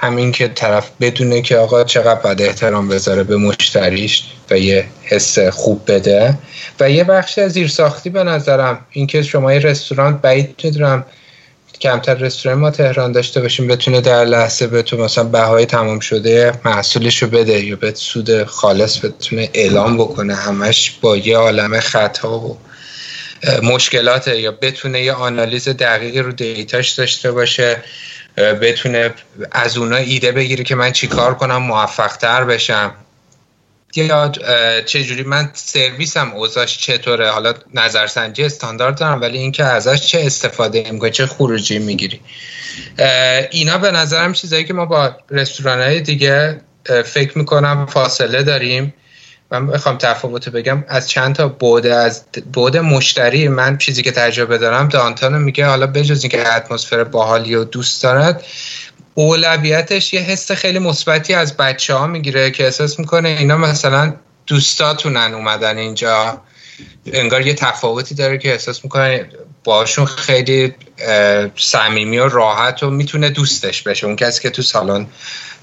همین که طرف بدونه که آقا چقدر باید احترام بذاره به مشتریش و یه حس خوب بده. و یه بخش از زیرساختی به نظرم اینکه شما یه رستوران بعید می‌دونم کمتر رستوران ما تهران داشته باشیم بتونه در لحظه به تو مثلا بهای تمام شده محصولش رو بده یا به سود خالص بتونه اعلام بکنه همش با یه عالم خطا و مشکلات یا بتونه یه آنالیز دقیقی رو دیتاش داشته باشه. بتونه از اونا ایده بگیره که من چیکار کنم موفق تر بشم. یا چجوری؟ من سرویسم اوضاش چطوره؟ حالا نظرسنجی استاندارد دارم ولی اینکه ازش چه استفاده می‌کنی چه خروجی می‌گیری. اینا به نظرم چیزایی که ما با رستوران های دیگه فکر می‌کنم فاصله داریم. من بخوام تفاوت بگم. از چند تا بوده از بود مشتری من چیزی که تجربه دارم دانتان میگه حالا بجز اینکه اتمسفر باحالی و دوست دارد اولویتش یه حس خیلی مثبتی از بچه ها می‌گیره که احساس می‌کنه اینا مثلا دوستاتونن اومدن اینجا. انگار یه تفاوتی داره که احساس می‌کنه باشون خیلی صمیمی و راحت و می‌تونه دوستش بشه. اون کسی که تو سالن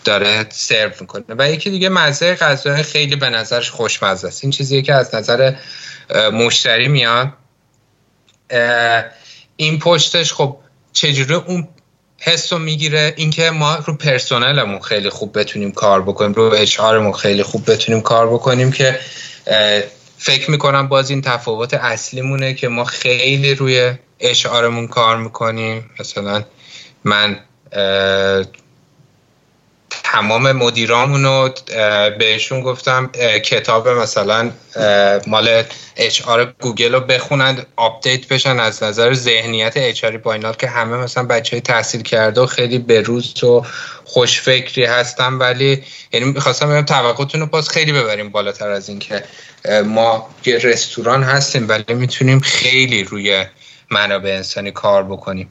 داره سرو می‌کنه. و یکی دیگه مزه غذای خیلی به نظرش خوشمزه است. این چیزیه که از نظر مشتری میاد. این پشتش خب چجوری اون حس رو می‌گیره؟ اینکه ما رو پرسنلمون خیلی خوب بتونیم کار بکنیم رو اشعارمون خیلی خوب بتونیم کار بکنیم که فکر می‌کنم باز این تفاوت اصلیمونه که ما خیلی روی اشعارمون کار می‌کنیم. مثلا من تمام مدیرامون رو بهشون گفتم کتاب مثلا مال HR گوگل رو بخونند update بشن از نظر ذهنیت HR ی با که همه مثلا بچه تحصیل کرده و خیلی بروز و خوشفکری هستن. ولی یعنی می‌خواستم بگم توقعتون رو باز خیلی ببریم بالاتر از این که ما یه رستوران هستیم ولی می‌تونیم خیلی روی منابع انسانی کار بکنیم.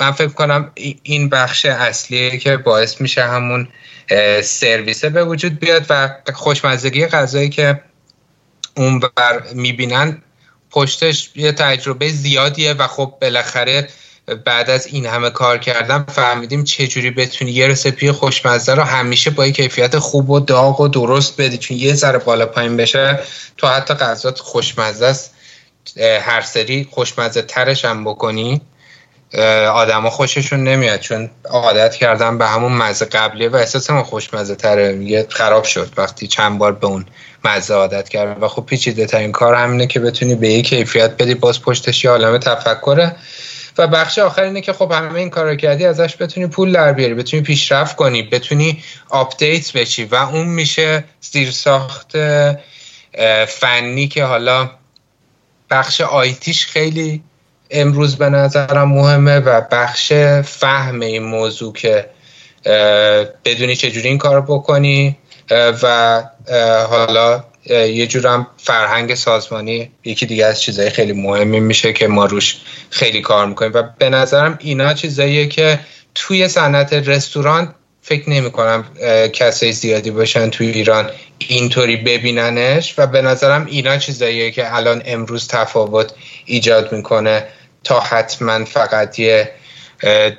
من فکر کنم این بخش اصلیه که باعث میشه همون سرویسه به وجود بیاد و خوشمزگی غذایی که اون بر می‌بینن پشتش یه تجربه زیادیه و خب بالاخره بعد از این همه کار کردن فهمیدیم چجوری بتونی یه رسپی خوشمزه رو همیشه با یه کیفیت خوب و داغ و درست بدی. چون یه ذره بالا پایین بشه تو حتی غذات خوشمزه است. هر سری خوشمزه ترش هم بکنی. آدما خوششون نمیاد چون عادت کردن به همون مزه قبلیه و احساس ما خوشمزه تره. میگه خراب شد وقتی چند بار به اون مزه عادت کرد و خب پیچیده ترین کار همینه که بتونی به یک کیفیت بدی باز پشتش یه عالم تفکره. و بخش آخر اینه که خب همه این کار کردی ازش بتونی پول در بیاری بتونی پیشرفت کنی بتونی update بشی. و اون میشه زیرساخت فنی که حالا بخش IT ش خیلی امروز به نظرم مهمه و بخش فهم این موضوع که بدونی چجوری این کار بکنی و حالا یه جورم فرهنگ سازمانی یکی دیگه از چیزهای خیلی مهمی میشه که ما روش خیلی کار می‌کنیم. و به نظرم اینا چیزاییه که توی صنعت رستوران فکر نمی کنم کسای زیادی باشن توی ایران اینطوری ببیننش. و به نظرم اینا چیزاییه که الان امروز تفاوت ایجاد می‌کنه. تا حتما فقط یه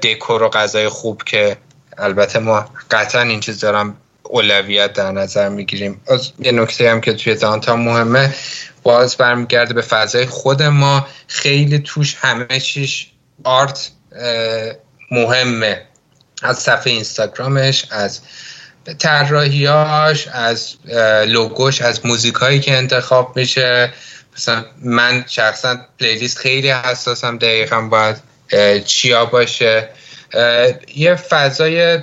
دکور و غذای خوب که البته ما قطعا این چیز دارم اولویت در نظر می‌گیریم. از یه نکته هم که توی دانتا مهمه باز برمیگرده به فضای خود ما. خیلی توش همه چیش آرت مهمه. از صفحه اینستاگرامش از طراحیاش از لوگوش از موزیکایی که انتخاب میشه. مثلا من شخصا پلیلیست خیلی حساسم دقیقا باید چیا باشه. یه فضای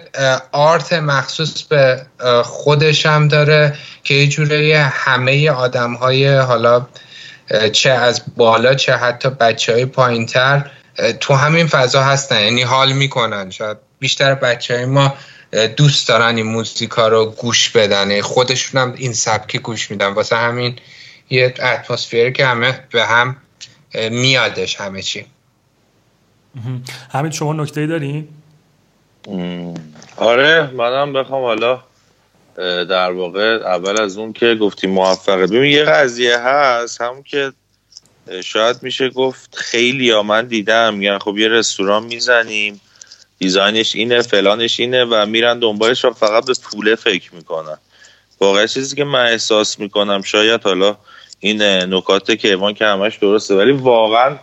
آرت مخصوص به خودش هم داره که یه جوره همه آدم های حالا چه از بالا چه حتی بچه های پایین تر تو همین فضا هستن. یعنی حال می‌کنن. شاید بیشتر بچه های ما دوست دارن این موزیکا رو گوش بدن. خودشون هم این سبکی گوش میدن. واسه همین یه اتمسفیر که همه به هم میادش همه چی. همین شما نکته دارین؟ آره منم بخوام حالا در واقع اول از اون که گفتی موفقه. ببین یه قضیه هست همون که شاید میشه گفت خیلی یا من دیدم. میگن خب یه رستوران می‌زنیم دیزاینش اینه فلانش اینه و میرن دنبالش و فقط به پوله فکر می‌کنن. واقعا چیزی که من احساس می‌کنم شاید حالا این نکات کیوان که همش درسته ولی واقعا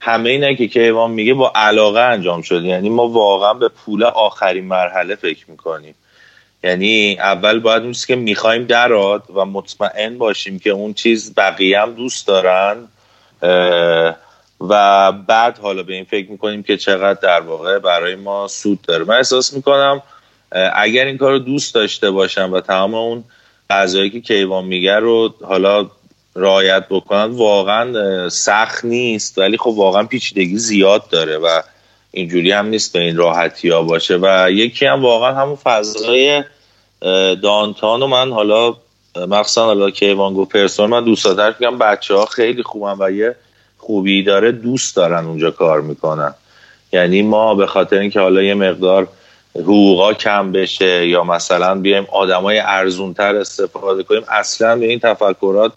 همه اینه که کیوان میگه با علاقه انجام شده. یعنی ما واقعا به پول آخرین مرحله فکر می‌کنیم. یعنی اول باید اون که می‌خوایم دراد و مطمئن باشیم که اون چیز بقیه هم دوست دارن و بعد حالا به این فکر می‌کنیم که چقدر در واقع برای ما سود داره. من احساس می‌کنم اگر این کار رو دوست داشته باشم و تمام اون غذایی که کیوان میگه رو حالا رعایت بکنن واقعا سخت نیست. ولی خب واقعا پیچیدگی زیاد داره و اینجوری هم نیست به این راحتی ها باشه. و یکی هم واقعا همون فضای دانتان و من حالا مخصوصا حالا کیوان گفت پرسون من دارم. بچه ها خیلی خوبن و یه خوبی داره دوست دارن اونجا کار می‌کنن. یعنی ما به خاطر اینکه حالا یه مقدار حقوقا کم بشه یا مثلا بیایم آدمای ارزونتر استفاده کنیم اصلا به این تفکرات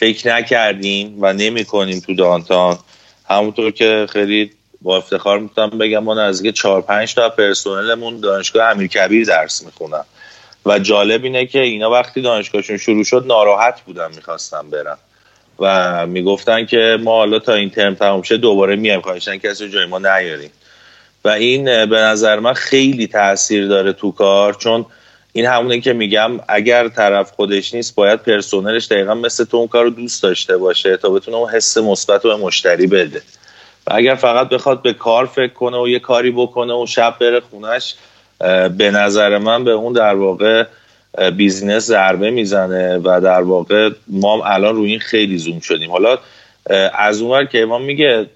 فکر نکردیم و نمی کنیم تو دانتان. همونطور که خیلی با افتخار می‌تونم بگم ما نزدیک 4 5 تا پرسنلمون دانشگاه امیرکبیر درس می‌خونن. و جالب اینه که اینا وقتی دانشگاهشون شروع شد ناراحت بودن می‌خواستن برن. و می‌گفتن که ما حالا تا این ترم تموم شه دوباره میایم. خواهشن کسی جای ما نیاریم و این به نظر من خیلی تاثیر داره تو کار چون این همونه که میگم اگر طرف خودش نیست باید پرسنلش دقیقا مثل تو اون کار دوست داشته باشه تا بتونه اون حس مثبت رو به مشتری بده. و اگر فقط بخواد به کار فکر کنه و یه کاری بکنه و شب بره خونش به نظر من به اون در واقع بیزینس ضربه می‌زنه و در واقع ما الان روی این خیلی زوم شدیم. حالا از اونور که ما میگه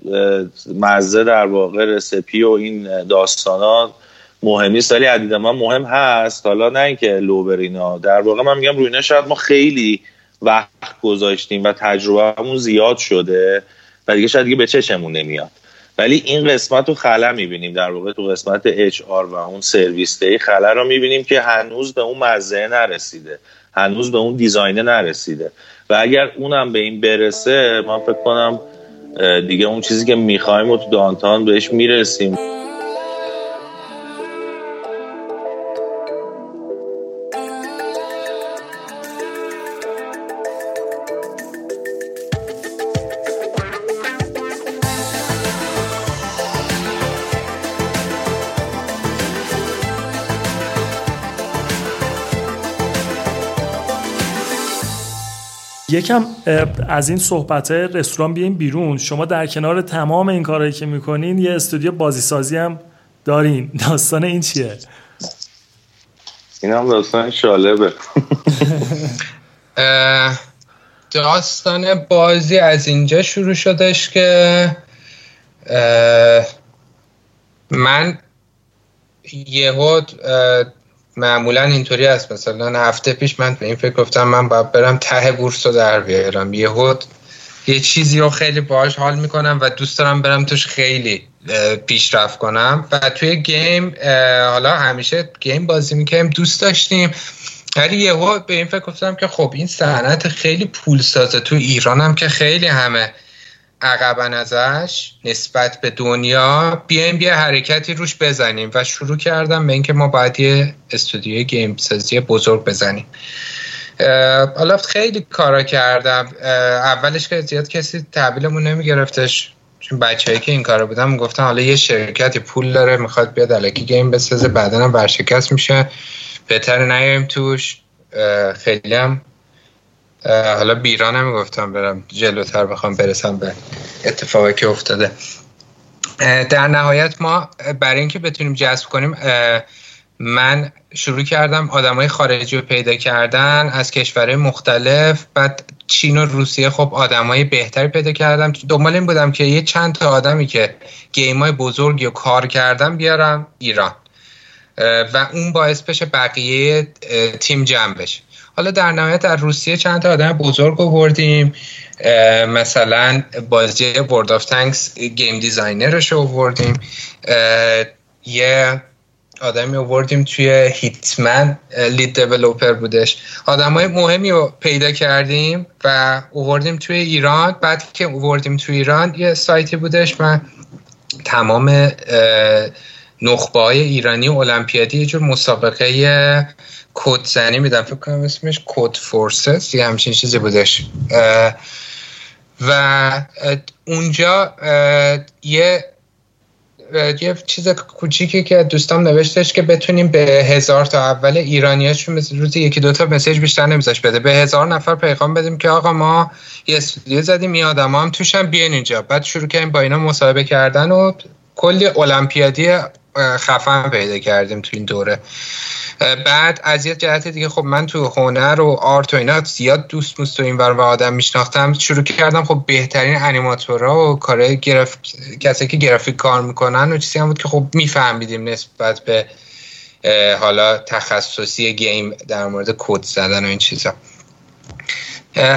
مزه در واقع رسپی و این داستانات مهم نیست ولی عدید من مهم هست. حالا نه اینکه لو در واقع من میگم روی شاید ما خیلی وقت گذاشتیم و تجربهمون زیاد شده و دیگه شاید دیگه به چشمون نمیاد. ولی این قسمت رو خلا می‌بینیم. در واقع تو قسمت اچ آر و اون سرویس دی خلا رو می‌بینیم که هنوز به اون مزه نرسیده. هنوز به اون دیزاینه نرسیده. و اگر اونم به این برسه من فکر کنم دیگه اون چیزی که می‌خوایم و تو دانتان بهش می‌رسیم. یکم از این صحبت رستوران بیاین بیرون. شما در کنار تمام این کارهایی که می‌کنین یه استودیو بازی سازی هم دارین. داستان این چیه؟ این هم داستان شالبه. داستان بازی از اینجا شروع شدش که من یهو معمولا اینطوری است مثلا هفته پیش من به این فکر گفتم من باید برم ته بورس رو در بیارم. یهو یه چیزی رو خیلی باهاش حال می‌کنم و دوست دارم برم توش خیلی پیشرفت کنم. و توی گیم حالا همیشه گیم بازی می‌کنیم دوست داشتیم. ولی یهو به این فکر گفتم که خب این صنعت خیلی پول سازه تو ایران هم که خیلی همه عقبا ازش نسبت به دنیا بیایم یه حرکتی روش بزنیم و شروع کردم به اینکه ما باید یه استودیوی گیم سازی بزرگ بزنیم. حالا خیلی کارا کردم. اولش که زیاد کسی تحویلمون نمیگرفتش. چون بچه‌ای که این کارو بودم گفتن حالا یه شرکتی پول داره می‌خواد بیاد الکی گیم بسازه بعدا هم برشکست میشه. بهتر نیایم توش. خیلی هم حالا بیرا نمی‌گفتم برم جلوتر بخوام برسم به اتفاقی که افتاده. در نهایت ما برای اینکه بتونیم جذب کنیم من شروع کردم آدمای خارجی رو پیدا کردن از کشورهای مختلف بعد چین و روسیه خب آدمای بهتری پیدا کردم. دنبال این بودم که یه چند تا آدمی که game های بزرگی رو کار کردم بیارم ایران و اون باعث بشه بقیه تیم جمع بشه. حالا در نهایت در روسیه چند تا آدم بزرگ آوردیم. مثلا بازی World of Tanks game designer ش آوردیم. یه آدمی آوردیم توی هیتمن لید دیولوپر بودش. آدم های مهمی رو پیدا کردیم و آوردیم توی ایران. بعد که آوردیم توی ایران یه سایتی بودش. من تمام نخبه های ایرانی و المپیادی یه جور مسابقه کد زنی میدم فکر کنم اسمش کد فورسز یه همچین چیزی بودش. و اونجا یه یه چیز کوچیکی که دوستام نوشتش که بتونیم به هزار تا اول ایرانیاشون مثل روزی یکی دوتا مسیج بیشتر نمیذاش بده. به هزار نفر پیغام بدیم که آقا ما یه استودیو زدیم این آدم هم توش هم بیان اینجا. بعد شروع کردیم با اینا مصاحبه کردن و کلی المپیادی خفن پیدا کردیم تو این دوره. بعد از یه جهت دیگه خب من تو هنر و آرت و اینا زیاد دوست موست و این و آدم میشناختم. شروع کردم خب بهترین انیماتورها و کارهای گرف... کسی که گرافیک کار می‌کنن و چیزی هم بود که خب میفهمیدیم نسبت به حالا تخصصی گیم در مورد کد زدن و این چیزا.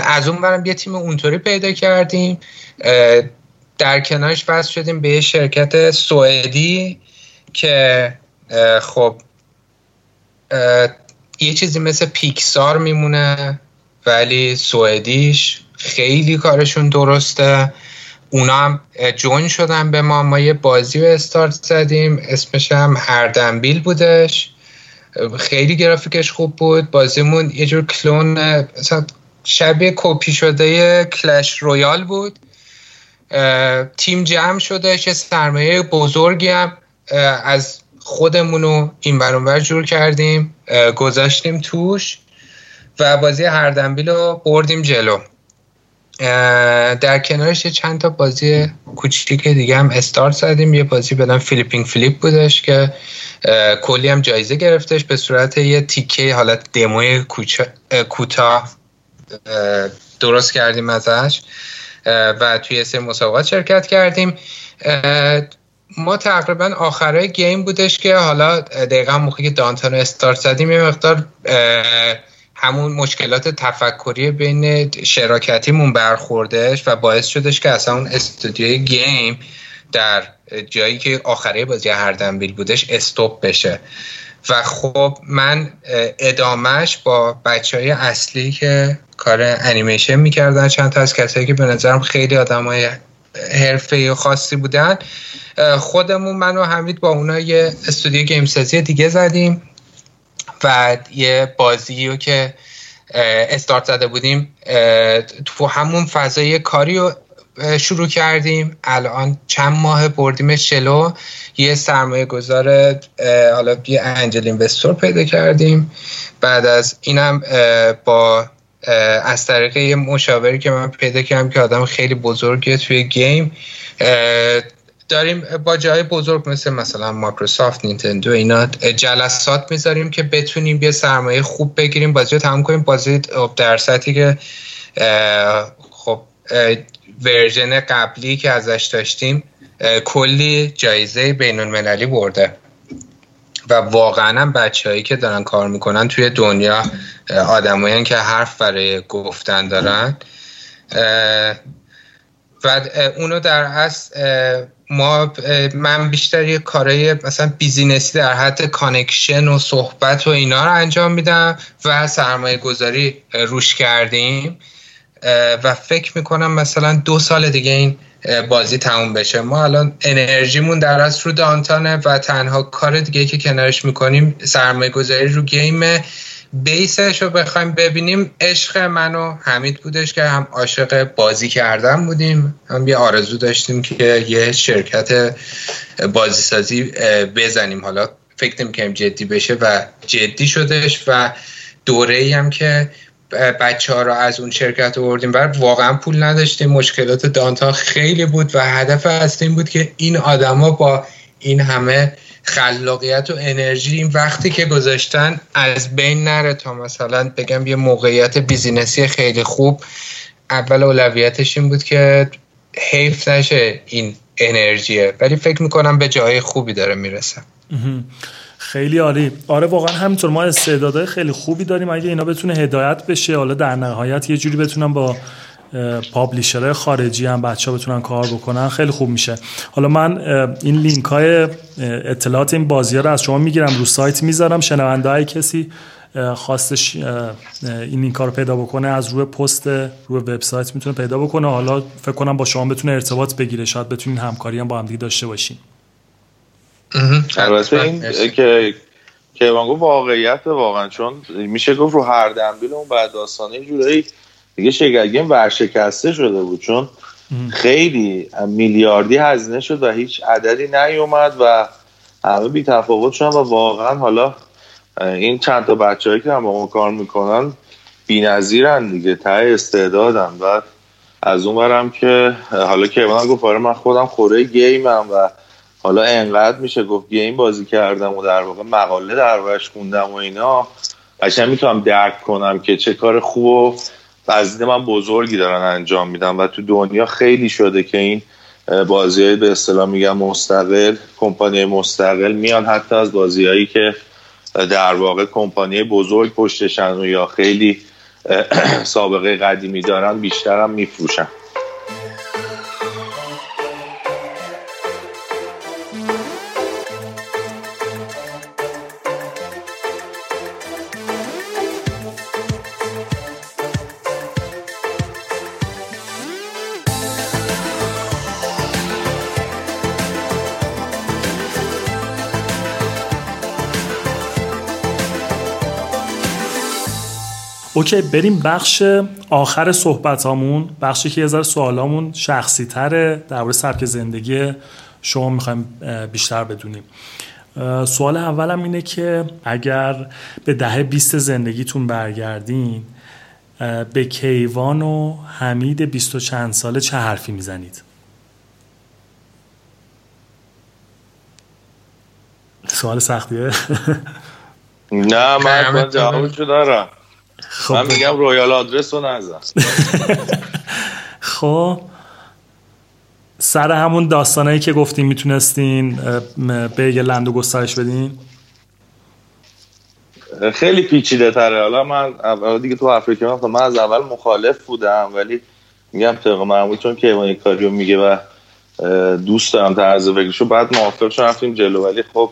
از اون برم یه تیم اونطوری پیدا کردیم. در کنارش وصل شدیم به شرکت سوئدی. که خب یه چیزی مثل پیکسار میمونه ولی سوئدیش خیلی کارشون درسته. اونا هم جون شدن به ما. ما یه بازی رو استارت زدیم. اسمش هم هردنبیل بودش. خیلی گرافیکش خوب بود. بازیمون یه جور کلون شبیه کپی شده کلش رویال بود. تیم جمع شده. یه سرمایه بزرگی هم از خودمونو این برانور جور کردیم گذاشتیم توش و بازی هردنبیل رو بردیم جلو. در کنارش یه چند تا بازی کوچیک دیگه هم استارت زدیم. یه بازی بدن فیلیپینگ فلیپ بودش که کلی هم جایزه گرفتش به صورت یه تیکه حالت دموی کوتاه درست کردیم ازش. و توی سه مسابقات شرکت کردیم. ما تقریبا آخرای game بودش که حالا دقیقا موقعی که دانتان رو استارت زدیم یه مقدار همون مشکلات تفکری بین شراکتیمون برخوردش و باعث شدش که اصلا اون استودیوی گیم در جایی که آخره بازی هر دنبیل بودش استوب بشه. و خب من ادامهش با بچه های اصلی که کار انیمیشن می‌کردن چند تا از کسایی که به نظرم خیلی آدم های حرفه خاصی بودن خودمون من و حمید با اونا یه استودیو گیم سازی دیگه زدیم و یه بازی رو که استارت زده بودیم تو همون فضای کاری رو شروع کردیم. الان چند ماه بردیم شلو یه سرمایه گذار حالا یه انجل اینوستور پیدا کردیم. بعد از اینم با از طریق یه مشاوری که من پیدا کردم که آدم خیلی بزرگیه توی گیم داریم با جای بزرگ مثل مثلا مایکروسافت نینتندو اینا جلسات می‌ذاریم که بتونیم یه سرمایه خوب بگیریم. بازی رو تمام کنیم. بازی در سطحی که خب ورژن قبلی که ازش داشتیم کلی جایزه بین المللی برده. و واقعا هم بچه هایی که دارن کار می‌کنن توی دنیا آدمایی که حرف برای گفتن دارن. و اونو در اصل ما من بیشتر یه کارهای مثلا business ی در حد connection و صحبت و اینا رو انجام میدم و سرمایه گذاری روش کردیم. و فکر می‌کنم مثلا دو سال دیگه این بازی تموم بشه. ما الان انرژیمون در از رو دانتانه و تنها کار دیگه که کنارش می‌کنیم سرمایه گذاری رو game بیسش رو بخوایم ببینیم. عشق من و حمید بودش که هم عاشق بازی کردن بودیم. هم یه آرزو داشتیم که یه شرکت بازی سازی بزنیم. حالا فکر نمی جدی بشه و جدی شدش و دوره ای هم که بچه ها رو از اون شرکت آوردیم. و واقعا پول نداشتیم. مشکلات دانتا خیلی بود و هدف اصلی بود که این آدما با این همه خلاقیت و انرژی این وقتی که گذاشتن از بین نره تا مثلا بگم یه موقعیت بیزینسی خیلی خوب اول اولویتش این بود که حیف نشه این انرژیه. ولی فکر می‌کنم به جای خوبی داره می‌رسه. خیلی عالی. آره واقعا همینطور ما استعدادهای خیلی خوبی داریم. اگه اینا بتونه هدایت بشه حالا در نهایت یه جوری بتونن با پابلیشرهای خارجی هم بچه ها بتونن کار بکنن. خیلی خوب میشه. حالا من این لینک های اطلاعات این بازی ها رو از شما می‌گیرم رو سایت می‌ذارم. شنونده های کسی خواستش این لینک ها رو پیدا بکنه از روی پست روی وبسایت می‌تونه پیدا بکنه. حالا فکر کنم با شما بتونه ارتباط بگیره. شاید بتونین همکاری هم با هم دیگه داشته باشین. البته این که که واقعیت واقعا چون میشه گفت رو هر دنبیل اون بعد داستانه جورایی دیگه شگرگیم ورشکسته شده بود چون خیلی میلیاردی هزینه شد و هیچ عددی نیومد و همه بی تفاوت شدن و واقعا حالا این چند تا بچه که هم با ما کار می‌کنن بی نظیرن دیگه ته استعدادن. و از اون برم که حالا که من گفت آره من خودم خوره گیمم و حالا انقدر میشه گفت گیم بازی کردم و در واقع مقاله در خوندم و اینا. قشنگ می‌تونم درک کنم که چه کار خوب و من بزرگی دارن انجام میدن و تو دنیا خیلی شده که این بازی به اصطلاح میگن مستقل کمپانی مستقل میان حتی از بازیهایی که در واقع کمپانی بزرگ پشتشن و یا خیلی سابقه قدیمی دارن بیشتر هم میفروشن. اوکی بریم بخش آخر صحبت هامون بخشی که یه ذره سوالامون شخصی تره در مورد سبک زندگی شما می‌خوایم بیشتر بدونیم. سوال اولم اینه که اگر به دهه 20 زندگیتون برگردین به کیوان و حمید 20 و چند ساله چه حرفی می‌زنید؟ سوال سختیه. نه من جوابشو دارم. خب. من میگم رویال آدرس رو نزن. خب. سر همون داستانایی که گفتیم می‌تونستین به یه لند و گسترش بدین؟ خیلی پیچیده تره. حالا من دیگه تو افریقا من از اول مخالف بودم ولی میگم طبق معمول چون که کاری کاریو میگه و دوست دارم طرز فکرشو بعد موافق شدم رفتیم جلو. ولی خب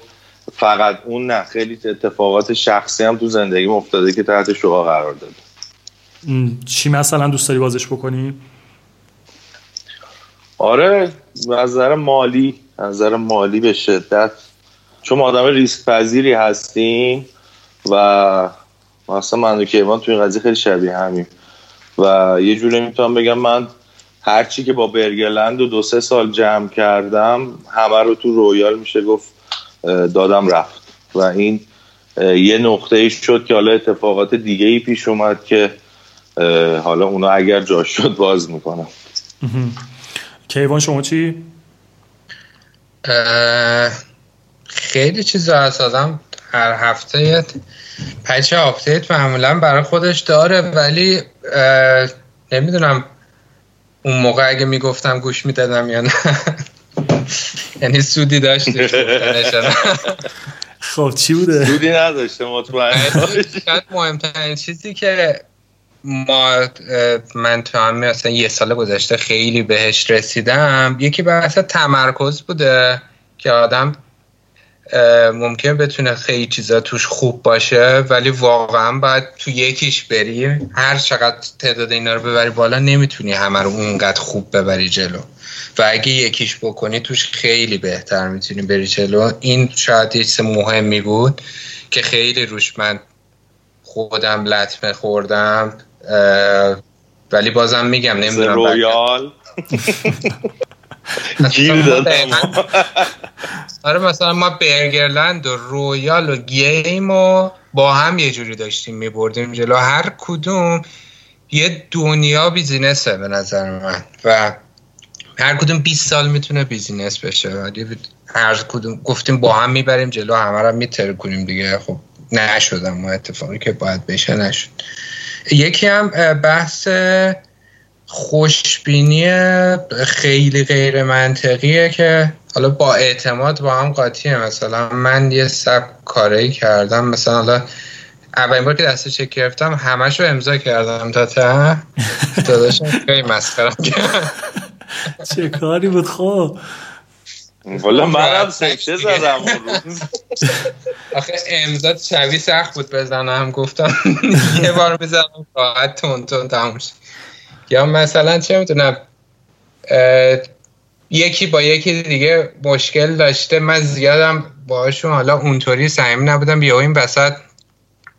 فقط اون نه خیلی اتفاقات شخصی هم تو زندگی افتاده که تحت شعا قرار داده. چی مثلا دوست داری بازش بکنی؟ آره از نظر مالی از نظر مالی به شدت. چون آدم ریسک پذیری هستیم و مثلا من و کیوان تو این قضیه خیلی شبیه همیم. و یه جوری می‌تونم بگم من هرچی که با برگرلند و دو سه سال جمع کردم همه رو تو رویال میشه گفت دادم رفت. و این یه نقطه ای شد که حالا اتفاقات دیگه ای پیش اومد که حالا اونا اگر جاش شد باز می‌کنم. کیوان شما چی؟ خیلی چیز از آدم هر هفته patch update معمولا برای خودش داره ولی نمی‌دونم اون موقع اگه می‌گفتم گوش می‌دادم یا نه. یعنی سودی داشت خب چی بوده؟ سودی نداشته مطمئن مهمترین چیزی که ما من تو هم مثلا یه سال گذشته خیلی بهش رسیدم یکی بحث تمرکز بوده که آدم ممکن بتونه خیلی چیزا توش خوب باشه ولی واقعا باید تو یکیش بری. هر چقدر تعداد اینا رو ببری بالا نمی‌تونی همه رو اونقدر خوب ببری جلو. و اگه یکیش بکنی توش خیلی بهتر می‌تونی بری جلو. این شاید یه مهمی بود که خیلی روش من خودم لطمه خوردم ولی بازم میگم نمی‌دونم رویال. آره مثلا ما برگرلند و رویال و game و با هم یه جوری داشتیم میبردیم جلو. هر کدوم یه دنیا بیزینسه به نظر من و هر کدوم 20 سال می‌تونه بیزینس بشه. ولی هر کدوم گفتیم با هم می‌بریم جلو همه رو میتر کنیم دیگه. خب نشدم. ما اتفاقی که باید بشه نشد. یکی هم بحث خوشبینی خیلی غیر منطقیه که حالا با اعتماد با هم قاطیه. مثلا من یه سب کاری کردم. مثلا حالا اولین بار که دسته چک گرفتم همش رو امضا کردم. تا ته؟ داداشم خیلی مسخرم چه کاری بود خب والا منم سکته زدم آخه امضا شبیه سخت بود بزنم. گفتم یه بار بزنم راحت تون تون تموم یا مثلا چه می‌تونم یکی با یکی دیگه مشکل داشته. من زیادم باشون حالا اونطوری سعیم نبودم. یا این وسط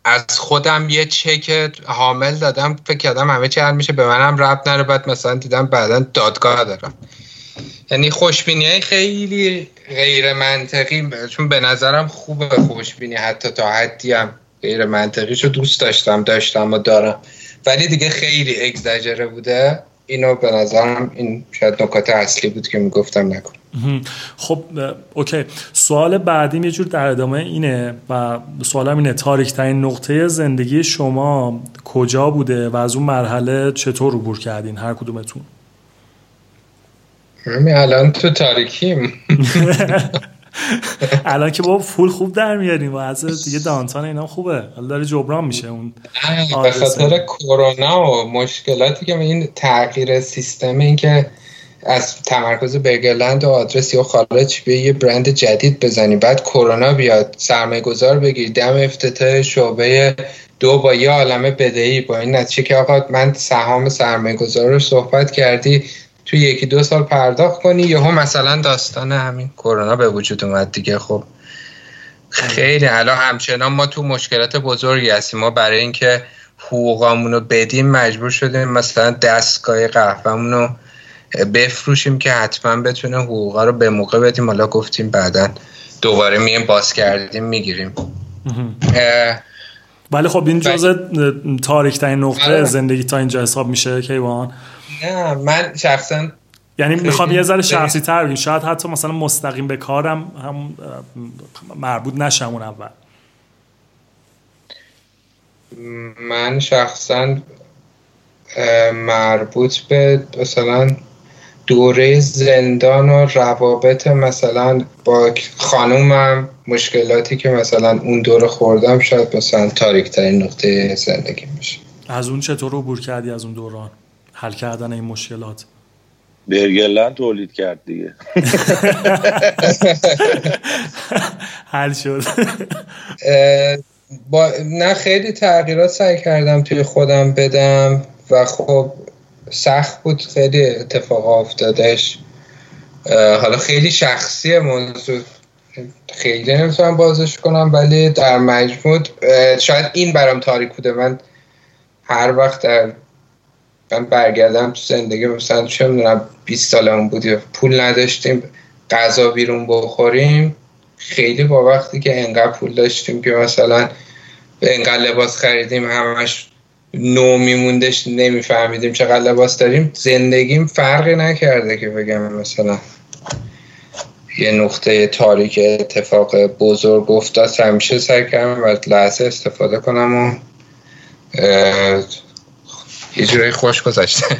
از خودم یه چک حامل دادم. فکر کردم همه چی میشه. به منم رب نره. بعد مثلا دیدم بعدا دادگاه دارم. یعنی خوشبینی های خیلی غیر منطقی چون به نظرم خوبه خوشبینی. حتی تا حدی هم غیر منطقی شو دوست داشتم داشتم و دارم. ولی دیگه خیلی اگزاجره بوده. اینو به نظرم این شاید نکات اصلی بود که می‌گفتم نکن. خب اوکی. سوال بعدیم یه جور در ادامه اینه و سوالم اینه تاریک ترین نقطه زندگی شما کجا بوده و از اون مرحله چطور عبور کردین؟ هر کدومتون. همین الان تو تاریکیم. الان که با فول خوب در میاریم و از دیگه دانتان اینا خوبه. حالا داره جبران میشه اون به خاطر کرونا و مشکلاتی که این تغییر سیستم این که از تمرکز برگرلند و آدرس یا خارج به یه برند جدید بزنی بعد کرونا بیاد سرمایه گذار بگیر دم افتتاح شعبه دو با یه عالمه بدهی با این نتیجه که آقا من سهام سرمایه گذار رو صحبت کردی توی یکی دو سال پرداخت کنی یهو مثلا داستان همین کرونا به وجود اومد دیگه. خب خیلی. الان همچنان ما تو مشکلات بزرگی هستیم. ما برای اینکه حقوقامون رو بدیم مجبور شدیم مثلا دستگاه قهوهمون رو بفروشیم که حتما بتونه حقوقا رو به موقع بدیم. حالا گفتیم بعدا دوباره میم باز کردیم می‌گیریم. ولی خب این جزء تاریک ترین نقطه آره. زندگی تا اینجا حساب میشه کیوان؟ نه من شخصا یعنی می‌خوام یه ذره شخصی تر بگیم شاید حتی مثلا مستقیم به کارم هم مربوط نشم اون اول. من شخصا مربوط به مثلا دوره زندان و روابط مثلا با خانومم مشکلاتی که مثلا اون دوره خوردم شاید مثلا تاریک ترین نقطه زندگی میشه از اون چطور عبور کردی از اون دوران؟ حل کردن این مشکلات. برگلن تولید کرد دیگه. حل شد. با نه خیلی تغییرات سعی کردم توی خودم بدم و خب سخت بود خیلی اتفاق افتادش. حالا خیلی شخصی موضوع. خیلی نمی‌تونم بازش کنم ولی در مجموع شاید این برام تاریک بوده. من هر وقت در من برگردم تو زندگی مثلا چه می‌دونم 20 سالمون بودی پول نداشتیم غذا بیرون بخوریم خیلی با وقتی که انقدر پول داشتیم که مثلا انقدر لباس خریدیم همش نو میموندش نمیفهمیدیم چقدر لباس داریم زندگیم فرقی نکرده که بگم مثلا. یه نقطه تاریک اتفاق بزرگ افتاد همیشه سعی کردم و لحظه استفاده کنم و یه جوری خوش گذاشته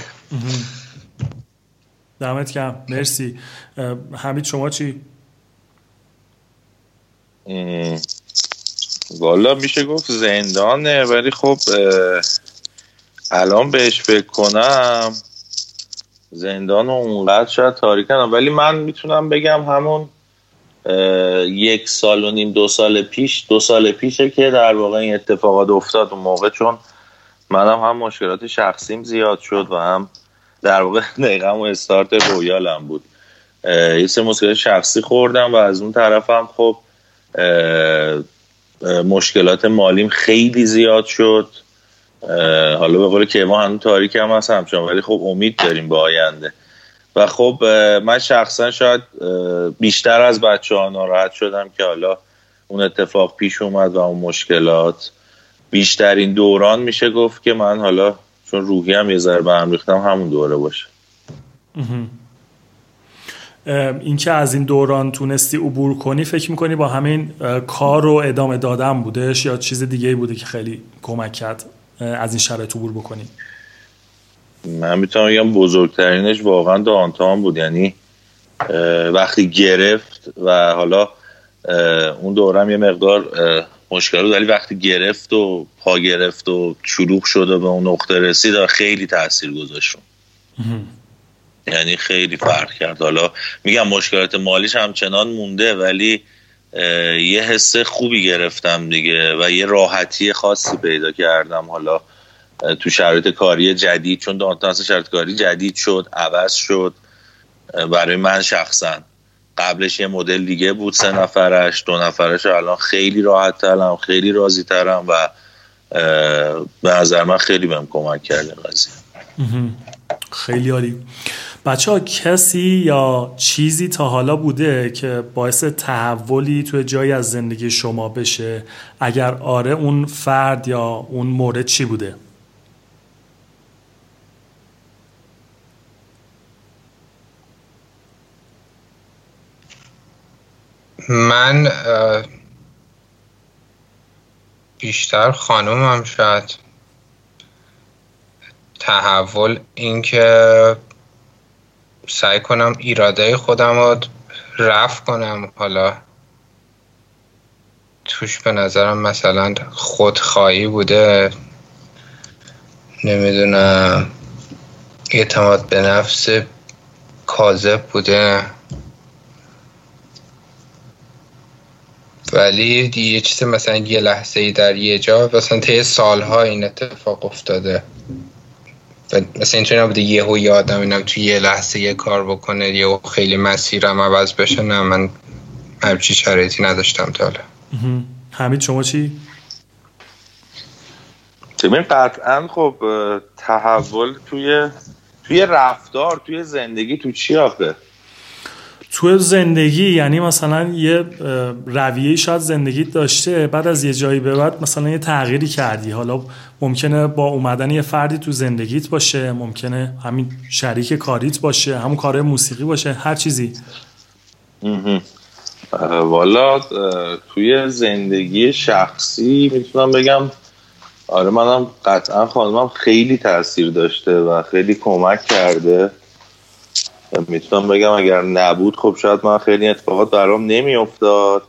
دمت کم مرسی. حمید شما چی؟ والا میشه گفت زندانه ولی خب الان بهش فکر کنم. زندان اونقدر شاید تاریکنم ولی من می‌تونم بگم همون یک سال و نیم دو سال پیش دو سال پیشه که در واقع این اتفاقات افتاد اون موقع چون منم هم مشکلات شخصیم زیاد شد و هم در واقع دقیقا و استارت رویالم بود. یه سه مشکلات شخصی خوردم و از اون طرفم خب مشکلات مالیم خیلی زیاد شد. حالا به قول که ما هنوز تاریک هم هست همچنان ولی خب امید داریم به آینده. و خب من شخصا شاید بیشتر از بچه ها ناراحت شدم که حالا اون اتفاق پیش اومد و اون مشکلات. بیشترین دوران میشه گفت که من حالا چون روحی هم یه ذره به هم ریختم همون دوره باشه. اینکه از این دوران تونستی عبور کنی فکر می‌کنی با همین کار رو ادامه دادن بودش یا چیز دیگه بوده که خیلی کمک کرد از این شرایط عبور بکنی؟ من می‌تونم بگم بزرگترینش واقعا دانتان بود. یعنی وقتی گرفت و حالا اون دورم یه مقدار مشکل بود ولی وقتی گرفت و پا گرفت و شروع شد و به اون نقطه رسید و خیلی تاثیر گذاشت. یعنی خیلی فرق کرد. حالا میگم مشکلات مالیش همچنان مونده ولی یه حس خوبی گرفتم دیگه و یه راحتی خاصی پیدا کردم. حالا تو شرایط کاری جدید چون دانتانس شرایط کاری جدید شد عوض شد برای من شخصا. قبلش یه مدل دیگه بود سه نفرش دو نفرش. الان خیلی راحت ترم خیلی راضی ترم و به نظر من خیلی بهم کمک کرده قضیه. خیلی عالی. بچه ها کسی یا چیزی تا حالا بوده که باعث تحولی توی جایی از زندگی شما بشه؟ اگر آره اون فرد یا اون مورد چی بوده؟ من بیشتر خانومم شاید. تحول اینکه سعی کنم ایراده خودم رو رفع کنم. حالا توش به نظرم مثلا خودخواهی بوده. نمی‌دونم. اعتماد به نفس کاذب بوده. ولی یه چیز مثلا یه لحظه ای در یه جا مثلا طی سالها این اتفاق افتاده. مثلا اینطوری نبوده یهو یه آدم اینم توی یه لحظه یه کار بکنه یهو خیلی مسیرم عوض بشه. نه من همچی شرایطی نداشتم تا حالا. حمید شما چی؟ ببین قطعا خب تحول توی توی رفتار توی زندگی تو چی آخه؟ تو زندگی یعنی مثلا یه رویه شاید زندگی داشته بعد از یه جایی به بعد مثلا یه تغییری کردی. حالا ممکنه با اومدن یه فردی تو زندگیت باشه ممکنه همین شریک کاریت باشه همون کار موسیقی باشه هر چیزی. والا توی زندگی شخصی می‌تونم بگم آره منم قطعا خانمم خیلی تاثیر داشته و خیلی کمک کرده. می‌تونم بگم اگر نبود خب شاید من خیلی اتفاقات برام نمیافتاد.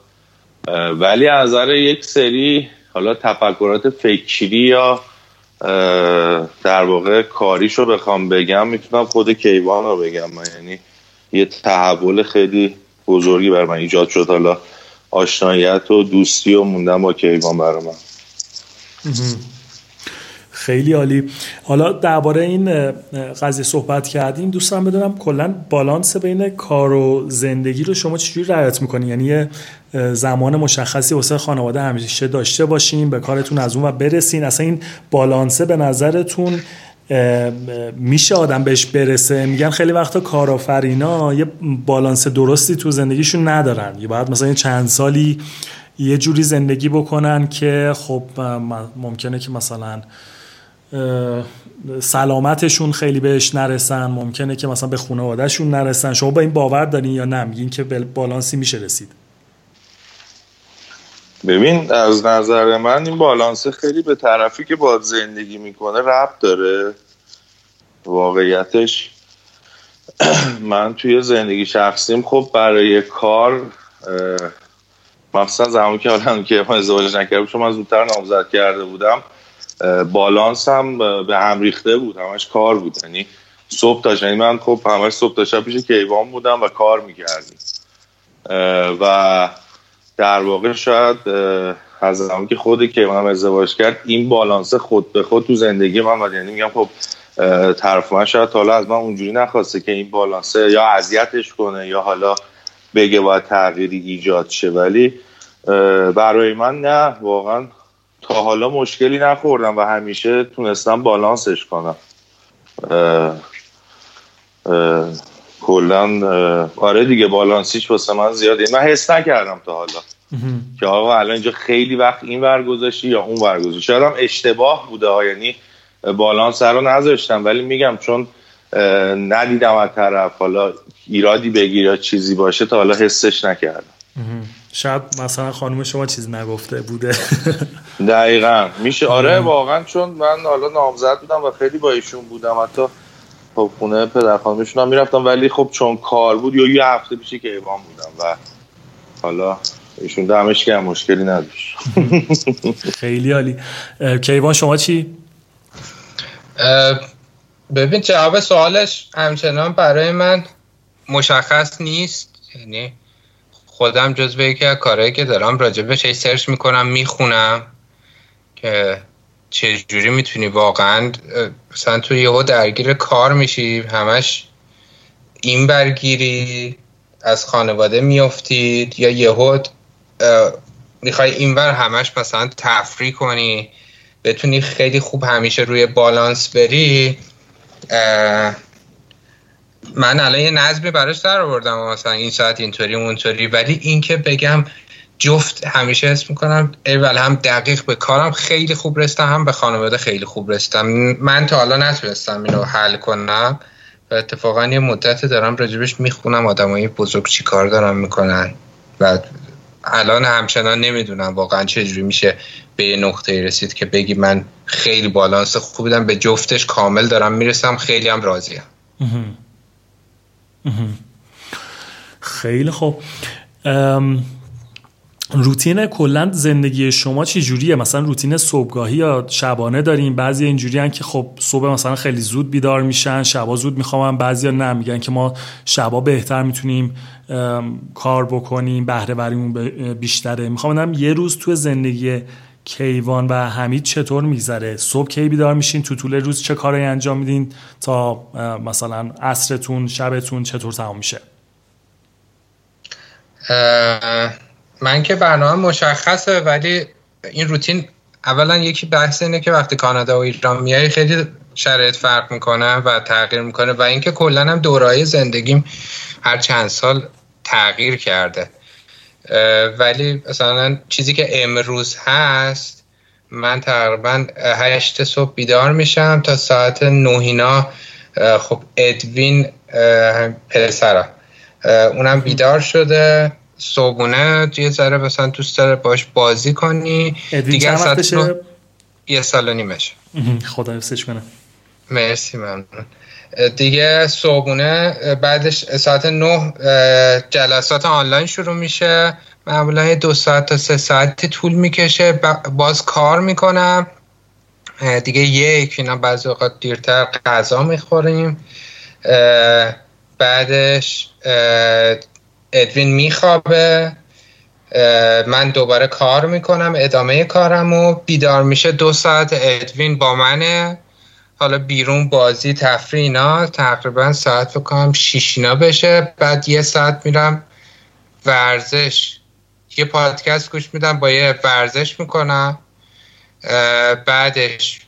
ولی از نظر یک سری حالا تفکرات فکری یا در واقع کاریشو بخوام بگم می‌تونم خود کیوان رو بگم. من یعنی یه تحول خیلی بزرگی بر من ایجاد شد. حالا آشنایت و دوستی و موندن با کیوان برای من خیلی عالی. حالا درباره این قضیه صحبت کردیم دوستان بدونم کلا بالانس بین کار و زندگی رو شما چجوری رعایت می‌کنی؟ یعنی یه زمان مشخصی واسه خانواده همیشه داشته باشین به کارتون از اون و برسین. اصلا این بالانسه به نظرتون میشه آدم بهش برسه؟ میگن خیلی وقتا کارآفرینا یه بالانس درستی تو زندگیشون ندارن. یه باید مثلا چند سالی یه جوری زندگی بکنن که خب ممکنه که مثلا سلامتشون خیلی بهش نرسن ممکنه که مثلا به خانوادهشون نرسن. شما با این باور دارین یا نه؟ میگین که بالانسی میشه رسید. ببین از نظر من این بالانس خیلی به طرفی که با زندگی می‌کنه ربط داره. واقعیتش من توی زندگی شخصیم خب برای کار مخصوصا زمانی که حالا که ما ازدواج نکرده چون من زودتر نامزد کرده بودم بالانس هم به هم ریخته بود همش کار بود. یعنی صبح تا یعنی من خب همش صبح تا شب پیش کیوان بودم و کار می‌کردیم. و در واقع شاید از زمانی که خود کیوان ازدواج کرد این بالانس خود به خود تو زندگی من یعنی میگم خب طرف من شاید حالا از من اونجوری نخواسته که این بالانسه یا اذیتش کنه یا حالا بگه باید تغییری ایجاد شه. ولی برای من نه واقعا تا حالا مشکلی نخوردم و همیشه تونستم بالانسش کنم. کلا آره دیگه بالانسیش واسه من زیاده. من حس نکردم تا حالا که آقا الان اینجا خیلی وقت این ور گذاشتی یا اون ور گذاشتی. شاید هم اشتباه بوده ها یعنی بالانس رو نذاشتم. ولی میگم چون ندیدم از طرف. حالا ایرادی بگیر یا چیزی باشه تا حالا حسش نکردم. شاید مثلا خانم شما چیز نگفته بوده. دقیقا. میشه. آره واقعا چون من حالا نامزد بودم و خیلی با ایشون بودم. حتی خب خونه پدر خانمشون هم می‌رفتم. ولی خب چون کار بود یا یه هفته پیش که ایوان بودم و حالا ایشون دمش که مشکلی نداشت. خیلی عالی. کیوان شما چی؟ ببین جواب سوالش همچنان برای من مشخص نیست. یعنی خودم جزو یکی از کارهایی که دارم راجبش هی سرچ می‌کنم می‌خونم. که چجوری می‌تونی واقعا مثلا تو یهو درگیر کار میشی همش این برگیری از خانواده میافتید یا یهو می‌خوای اینور همش مثلا تفریح کنی بتونی خیلی خوب همیشه روی بالانس بری. من الان یه نظمی براش در آوردم مثلا این ساعت اینطوری اونطوری ولی اینکه بگم جفت همیشه اسم می‌کنم. اول هم دقیق به کارم خیلی خوب رستم هم به خانواده خیلی خوب رستم من تا حالا نتونستم اینو حل کنم. و اتفاقا یه مدت دارم راجبش می‌خونم آدمای بزرگ چی کار دارم می‌کنن. و الان همچنان نمی‌دونم واقعا چجوری میشه به یه نقطه رسید که بگی من خیلی بالانس خوبیدم به جفتش کامل دارم می‌رسم. خیلی هم راضیم. خیلی خوب. روتین کلا زندگی شما چی جوریه مثلا روتین صبحگاهی یا شبانه داریم بعضی اینجوری که خب صبح مثلا خیلی زود بیدار میشن شبا زود می‌خوام بعضی نه میگن که ما شبا بهتر می‌تونیم کار بکنیم بهره وریمون بیشتره. می‌خوام یه روز تو زندگی کیوان و حمید چطور میگذره؟ صبح کی بیدار میشین؟ تو طول روز چه کاری انجام میدین؟ تا مثلا عصرتون شبتون چطور تمام میشه؟ من که برنامه مشخصه ولی این روتین اولا یکی بحث اینه که وقتی کانادا و ایران میای خیلی شرایط فرق می‌کنه و تغییر می‌کنه و اینکه کلا هم دورای زندگیم هر چند سال تغییر کرده. ولی مثلا چیزی که امروز هست من تقریبا هشت صبح بیدار میشم تا ساعت نوهینا خب ادوین پسرم اونم بیدار شده. صبحونه یه ذره مثلا دوست داره باش بازی کنی. دیگه ساعت یه سال و نیمش خدا حفظش کنه. مرسی ممنون. دیگه صبحونه بعدش ساعت نه جلسات آنلاین شروع میشه. معمولا دو ساعت تا سه ساعتی طول می‌کشه. باز کار می‌کنم. دیگه یک اینا بعضی اوقات دیرتر غذا می‌خوریم. بعدش ادوین میخوابه من دوباره کار می‌کنم ادامه کارم و بیدار میشه دو ساعت ادوین با منه. حالا بیرون بازی تفریح اینا. تقریبا ساعت بکنم شیشینا بشه. بعد یه ساعت میرم ورزش. یه پادکست گوش میدم با یه ورزش می‌کنم. بعدش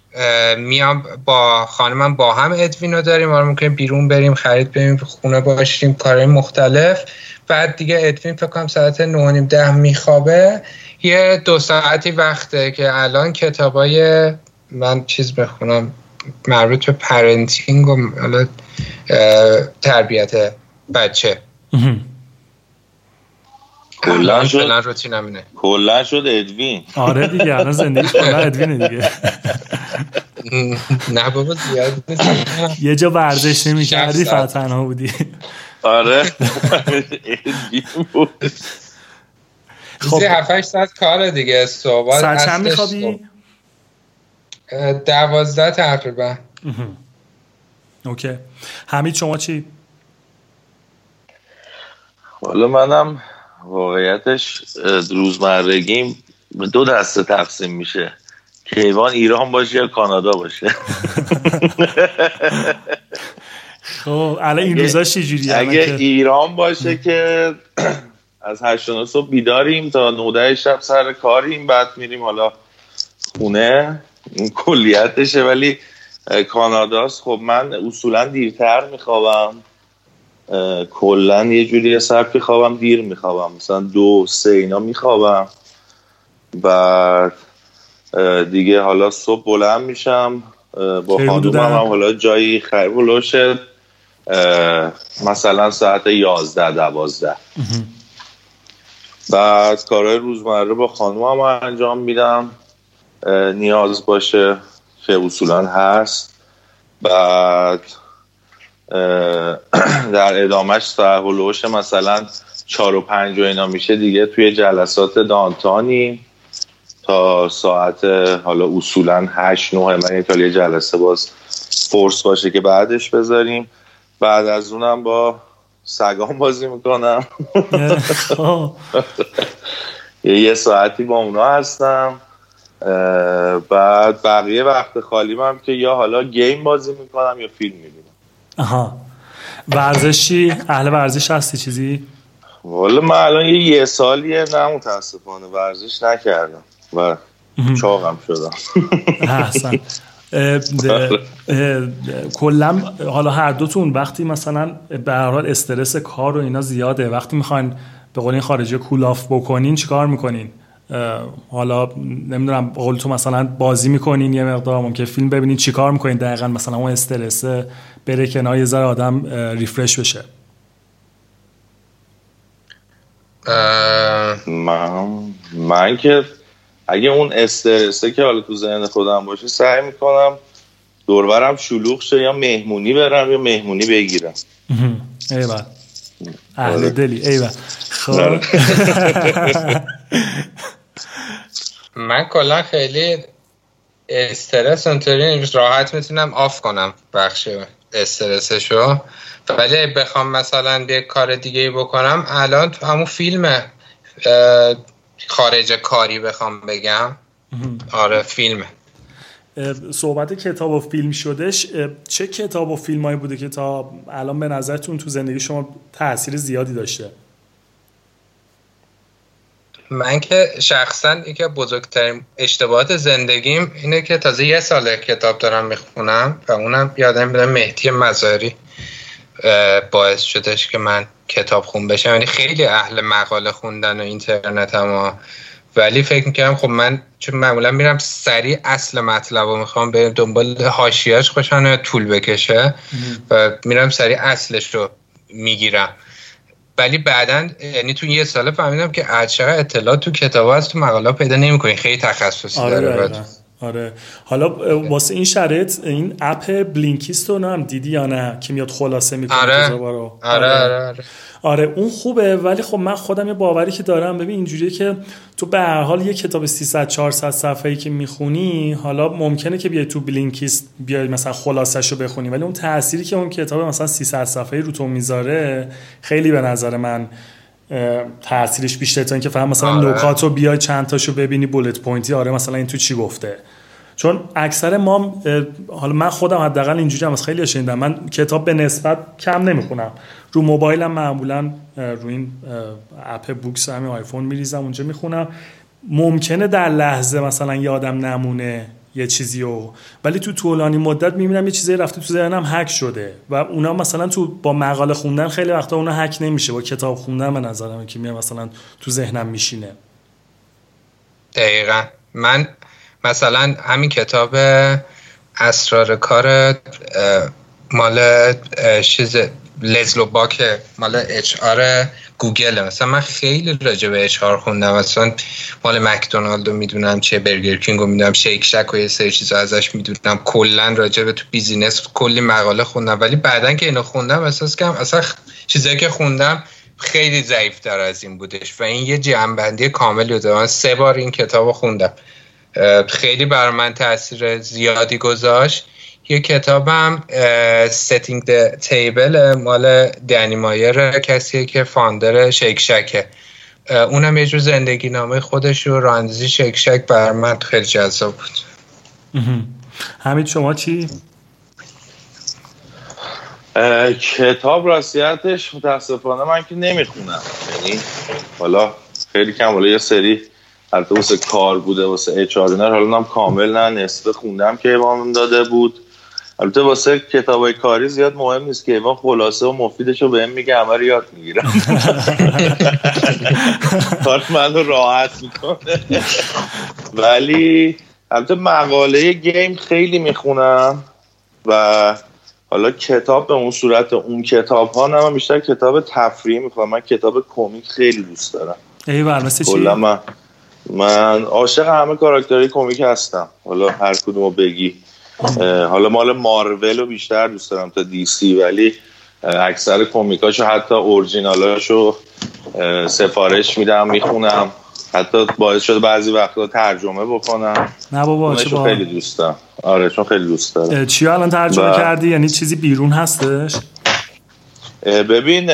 میام با خانمم با هم ادوینو داریم. حالا ممکنه بیرون بریم خرید بریم خونه باشیم کارهای مختلف. بعد دیگه ادوین فکر کنم ساعت 9 ده میخوابه. یه دو ساعتی وقته که الان کتابای من چیز بخونم مربوط به parenting و تربیت بچه. کلا شد؟ کلا شد ادوین؟ آره دیگه الان زندگی کلا ادوینه دیگه. نه بابا زیاد یه جا ورزش نمی‌کردی فقط تنها بودی. آره. خب. 7 ساعت کار دیگه صبح ساعت چند میخوابی؟ دوازده تقریبا. اوکی. حمید شما چی؟ حالا منم واقعیتش روزمرگیم دو دسته تقسیم میشه. کیوان ایران باشه یا کانادا باشه؟ خب الان این روزا چجوریه اگه ایران باشه که از هشت صبح بیداریم تا نوده شب سر کاریم بعد میریم حالا خونه. این کلیتشه ولی کاناداست. خب من اصولا دیرتر میخوابم. کلا یه جوری سبک خوابم دیر میخوابم. مثلا دو سه اینا میخوابم. بعد دیگه حالا صبح بلند میشم. با خانومم هم حالا جایی شد مثلا ساعت یازده دوازده. بعد کارهای روزمره با خانومم انجام میدم. نیاز باشه که اصولا هست. بعد در ادامهش ساعت مثلا چار و پنج و اینا میشه دیگه توی جلسات دانتانی. تا ساعت حالا اصولا هشت نه من ایتالیا جلسه باز فورس باشه که بعدش بذاریم. بعد از اونم با سگام بازی می‌کنم. یه ساعتی با اونا هستم. بعد بقیه وقت خالی هم که یا حالا گیم بازی می‌کنم یا فیلم می‌بینم. آها. ورزشی؟ اهل ورزش هستی چیزی؟ والا من الان یه یه سالیه نه متاسفانه ورزش نکردم و چاقم شدم. احسن. کلا حالا هر دوتون وقتی مثلا به هر حال استرس کار و اینا زیاده وقتی می‌خواین به قول این خارجی کولاف بکنین چیکار می‌کنین؟ حالا نمی‌دونم قول تو مثلا بازی می‌کنین یه مقدار ممکن فیلم ببینین چیکار می‌کنین؟ دقیقا مثلا اون استرس بره کنار یه ذره آدم ریفرش بشه. من من که اگه اون استرسه که حالا تو ذهن خودم باشه سعی می‌کنم دوربرم شلوغ شه یا مهمونی برم یا مهمونی بگیرم. ایوه اهل آره. دلی. ایوه خب. آره. من کلا خیلی استرس اونطوری راحت می‌تونم آف کنم بخش استرسشو. ولی بخوام مثلا یه کار دیگه بکنم الان تو همون فیلم خارج کاری بخوام بگم. آره فیلم صحبت کتاب و فیلم شدش چه کتاب و فیلم هایی بوده که تا الان به نظرتون تو زندگی شما تاثیر زیادی داشته؟ من که شخصا یکی بزرگترین اشتباهات زندگیم اینه که تازه یه سال کتاب دارم می‌خونم و اونم یادم میاد مهدی مزاری باعث شدش که من کتاب خون بشم یعنی خیلی اهل مقاله خوندن و اینترنت اما ولی فکر می‌کنم خب من چون معمولا میرم سریع اصل مطلب رو می‌خوام بریم دنبال حاشیهاش خوشانه طول بکشه. و میرم سریع اصلش رو می‌گیرم. ولی بعدا یعنی تو یه ساله فهمیدم که چقدر اطلاعات تو کتاب هست تو مقاله پیدا نمی‌کنی. خیلی تخصصی آره داره. آره حالا واسه این شرط این اپ بلینکیست رو هم دیدی یا نه که میاد خلاصه می‌کنه آره. آره. آره. آره. آره. آره اون خوبه ولی خب من خودم یه باوری که دارم ببین اینجوریه که تو به هر حال یه کتاب 300 400 صفحه‌ای که می‌خونی حالا ممکنه که بیای تو بلینکیست بیای مثلا خلاصش رو بخونی ولی اون تأثیری که اون کتاب مثلا 300 صفحه‌ای رو تو می‌ذاره خیلی به نظر من تاثیرش بیشتره تا اینکه فهم مثلا آره. نکات رو بیای چند تاشو ببینی bullet point ی آره مثلا این تو چی گفته؟ چون اکثر ما حالا من خودم حداقل اینجوری هم از خیلی شنیدم من کتاب به نسبت کم نمی‌خونم. رو موبایلم معمولا رو این اپ Books همین آیفون میریزم اونجا می‌خونم. ممکنه در لحظه مثلا یادم نمونه. یه چیزی و ولی تو طولانی مدت می‌بینم یه چیزی رفته تو ذهنم هک شده و اونا مثلا تو با مقاله خوندن خیلی وقتا اونا هک نمیشه با کتاب خوندن به نظرم که میاد مثلا تو ذهنم میشینه. دقیقا. من مثلا همین کتاب اسرار کار مال چیز لزلو باک مال HR گوگل مثلا من خیلی راجع به HR خوندم. مثلا مال مکدونالد رو می‌دونم چه برگر کینگ رو می‌دونم شیک شک و یه سری چیزا ازش می‌دونم. کلا راجع به تو business کلی مقاله خوندم. ولی بعدا که اینو خوندم احساس کردم اصلا چیزایی که خوندم خیلی ضعیف تر از این بودش. و این یه جمع‌بندی کاملی بود. من سه بار این کتاب خوندم. خیلی بر من تاثیر زیادی گذاشت. یه کتابم Setting the Table مال دنی مایر کسیه که founder شیک شکه اونم یه جور زندگی نامه خودش و راه‌اندازی شیک شک بر من خیلی جذاب بود. همین شما چی؟ کتاب راستیتش متاسفانه من که نمی‌خونم. یعنی حالا خیلی کم حالا یه سری البته واسه کار بوده واسه اچ حالا هم کامل نه نصف خوندم که امام داده بود. البته واسه کتاب کاری زیاد مهم نیست که ایوان خلاصه و مفیدش رو بهم میگه همه رو یاد می‌گیرم کار من رو راحت می‌کنه. ولی البته مقاله گیم خیلی می‌خونم و حالا کتاب به اون صورت اون کتاب ها نه من بیشتر کتاب تفریحی می‌خوام من کتاب کمیک خیلی دوست دارم. ای مثل چی؟ من من عاشق همه کاراکترهای کمیک هستم. حالا هر کدومو بگی. حالا مال مارول رو بیشتر دوست دارم تا دی سی ولی اکثر کمیکاشو حتی اورجینالاشو سفارش میدم می‌خونم. حتی باعث شده بعضی وقتا ترجمه بکنم. نه بابا چه خیلی دوستم آره چون خیلی دوست دارم. چی الان ترجمه کردی؟ یعنی چیزی بیرون هستش؟ ببین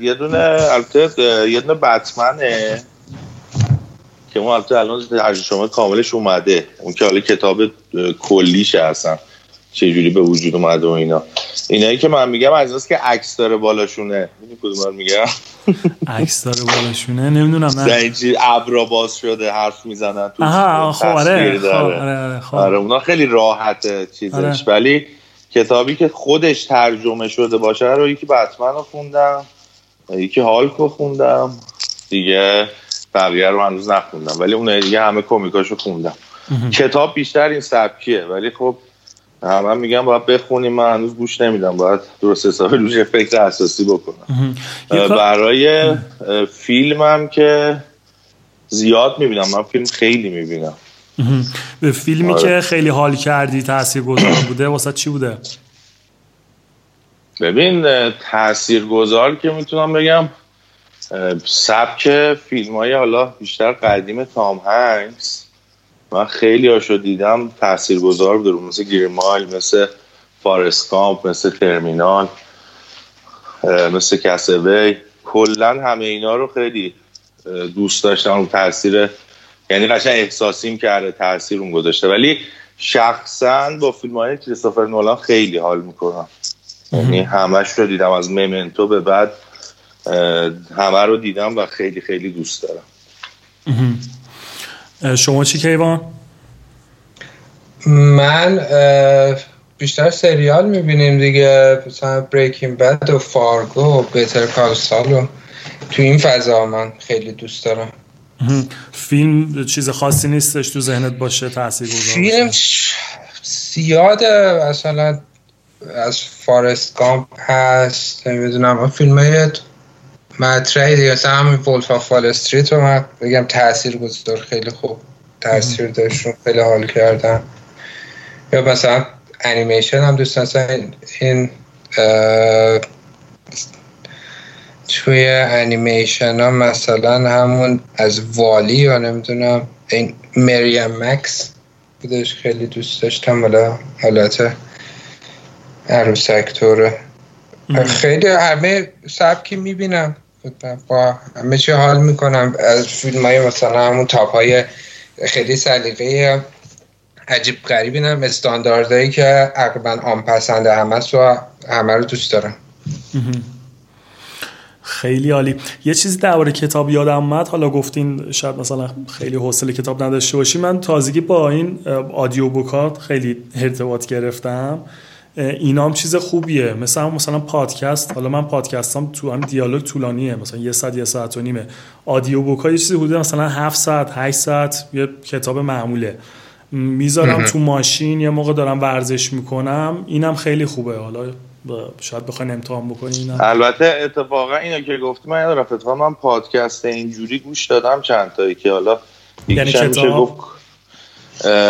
یه دونه البته یه دونه بتمنه. که اون البته الان ترجمه کاملش اومده. اون که حالا کتاب کلیشه اصلا چه به وجود اومده و اینا. اینایی که من میگم از ایناست که عکس داره بالاشونه. می‌دونی کدوم رو میگم؟ عکس داره بالاشونه. نمی‌دونم نه اینجوری ابرا باز شده حرف می‌زنن تو آها خب آره خب آره, خب. آره اونا خیلی راحته چیزش. آره. ولی کتابی که خودش ترجمه شده باشه رو یکی بتمن رو خوندم یکی هالک رو خوندم. دیگه بقیه رو هنوز نخوندم ولی اون دیگه همه کمیکاشو خوندم. کتاب بیشتر این سبکیه ولی خب همه میگم باید بخونیم من هنوز گوش نمیدم باید درست حسابی روش فکر اساسی بکنم. برای فیلمم که زیاد می‌بینم من فیلم خیلی می‌بینم. به فیلمی آره. که خیلی حال کردی تاثیر گذار بوده واسه چی بوده؟ ببین تاثیر گذار که می‌تونم بگم سبک فیلم های حالا بیشتر قدیم تام هنگس. من خیلی هاشو دیدم تأثیر گذار بود مثل گیرمایل مثل فارسکامپ مثل ترمینال مثل کسوی کلا همه اینا رو خیلی دوست داشتم. اون تاثیر یعنی قشنگ احساسیم کرده تاثیر اون گذاشته. ولی شخصا با فیلم های کریستوفر نولان خیلی حال می‌کنم. یعنی همش رو دیدم. از ممنتو به بعد همه رو دیدم و خیلی خیلی دوست دارم. شما چی کیوان؟ من بیشتر سریال می‌بینیم دیگه مثلا Breaking Bad و Fargo و Better Call و تو این فضا من خیلی دوست دارم. فیلم چیز خاصی نیستش تو ذهنت باشه تاثیر فیلم زیاده مثلا از Forrest Gump هست نمی‌دونم فیلم های مطرحی دیگه. مثلا همین Wolf of Wall Street رو من بگم تاثیر گذار خیلی خوب تاثیر داشت خیلی حال کردم یا مثلا انیمیشن هم دوست دارم. این توی انیمیشن ها مثلا همون از والی یا نمی‌دونم این مریم مکس بودش خیلی دوست داشتم. ولی حالت عروسک طوره خیلی همه سبکی می‌بینم. با همه چی حال می‌کنم. از فیلم های مثلا همون تاپ های خیلی سلیقه عجیب غریبی هم استانداردهایی که عقبا آن پسنده همه رو همه رو دوست دارم. خیلی عالی. یه چیزی درباره کتاب یادم اومد. حالا گفتین شاید مثلا خیلی حوصله کتاب نداشته باشی. من تازگی با این آدیو بوکات خیلی ارتباط گرفتم. اینام چیز خوبیه. مثلا مثلا پادکست حالا من پادکستام تو هم دیالوگ طولانیه. مثلا یه ساعت یه ساعت و نیمه. آدیو بوکا یه چیزی حدود مثلا 7 ساعت 8 ساعت یه کتاب معموله. می‌ذارم تو ماشین یه موقع دارم ورزش می‌کنم. اینم خیلی خوبه. حالا شاید بخواین امتحان بکنین البته اتفاقا اینو که گفتی من یادم من پادکست اینجوری گوش دادم چند تایی که حالا یعنی کتاب؟ گفت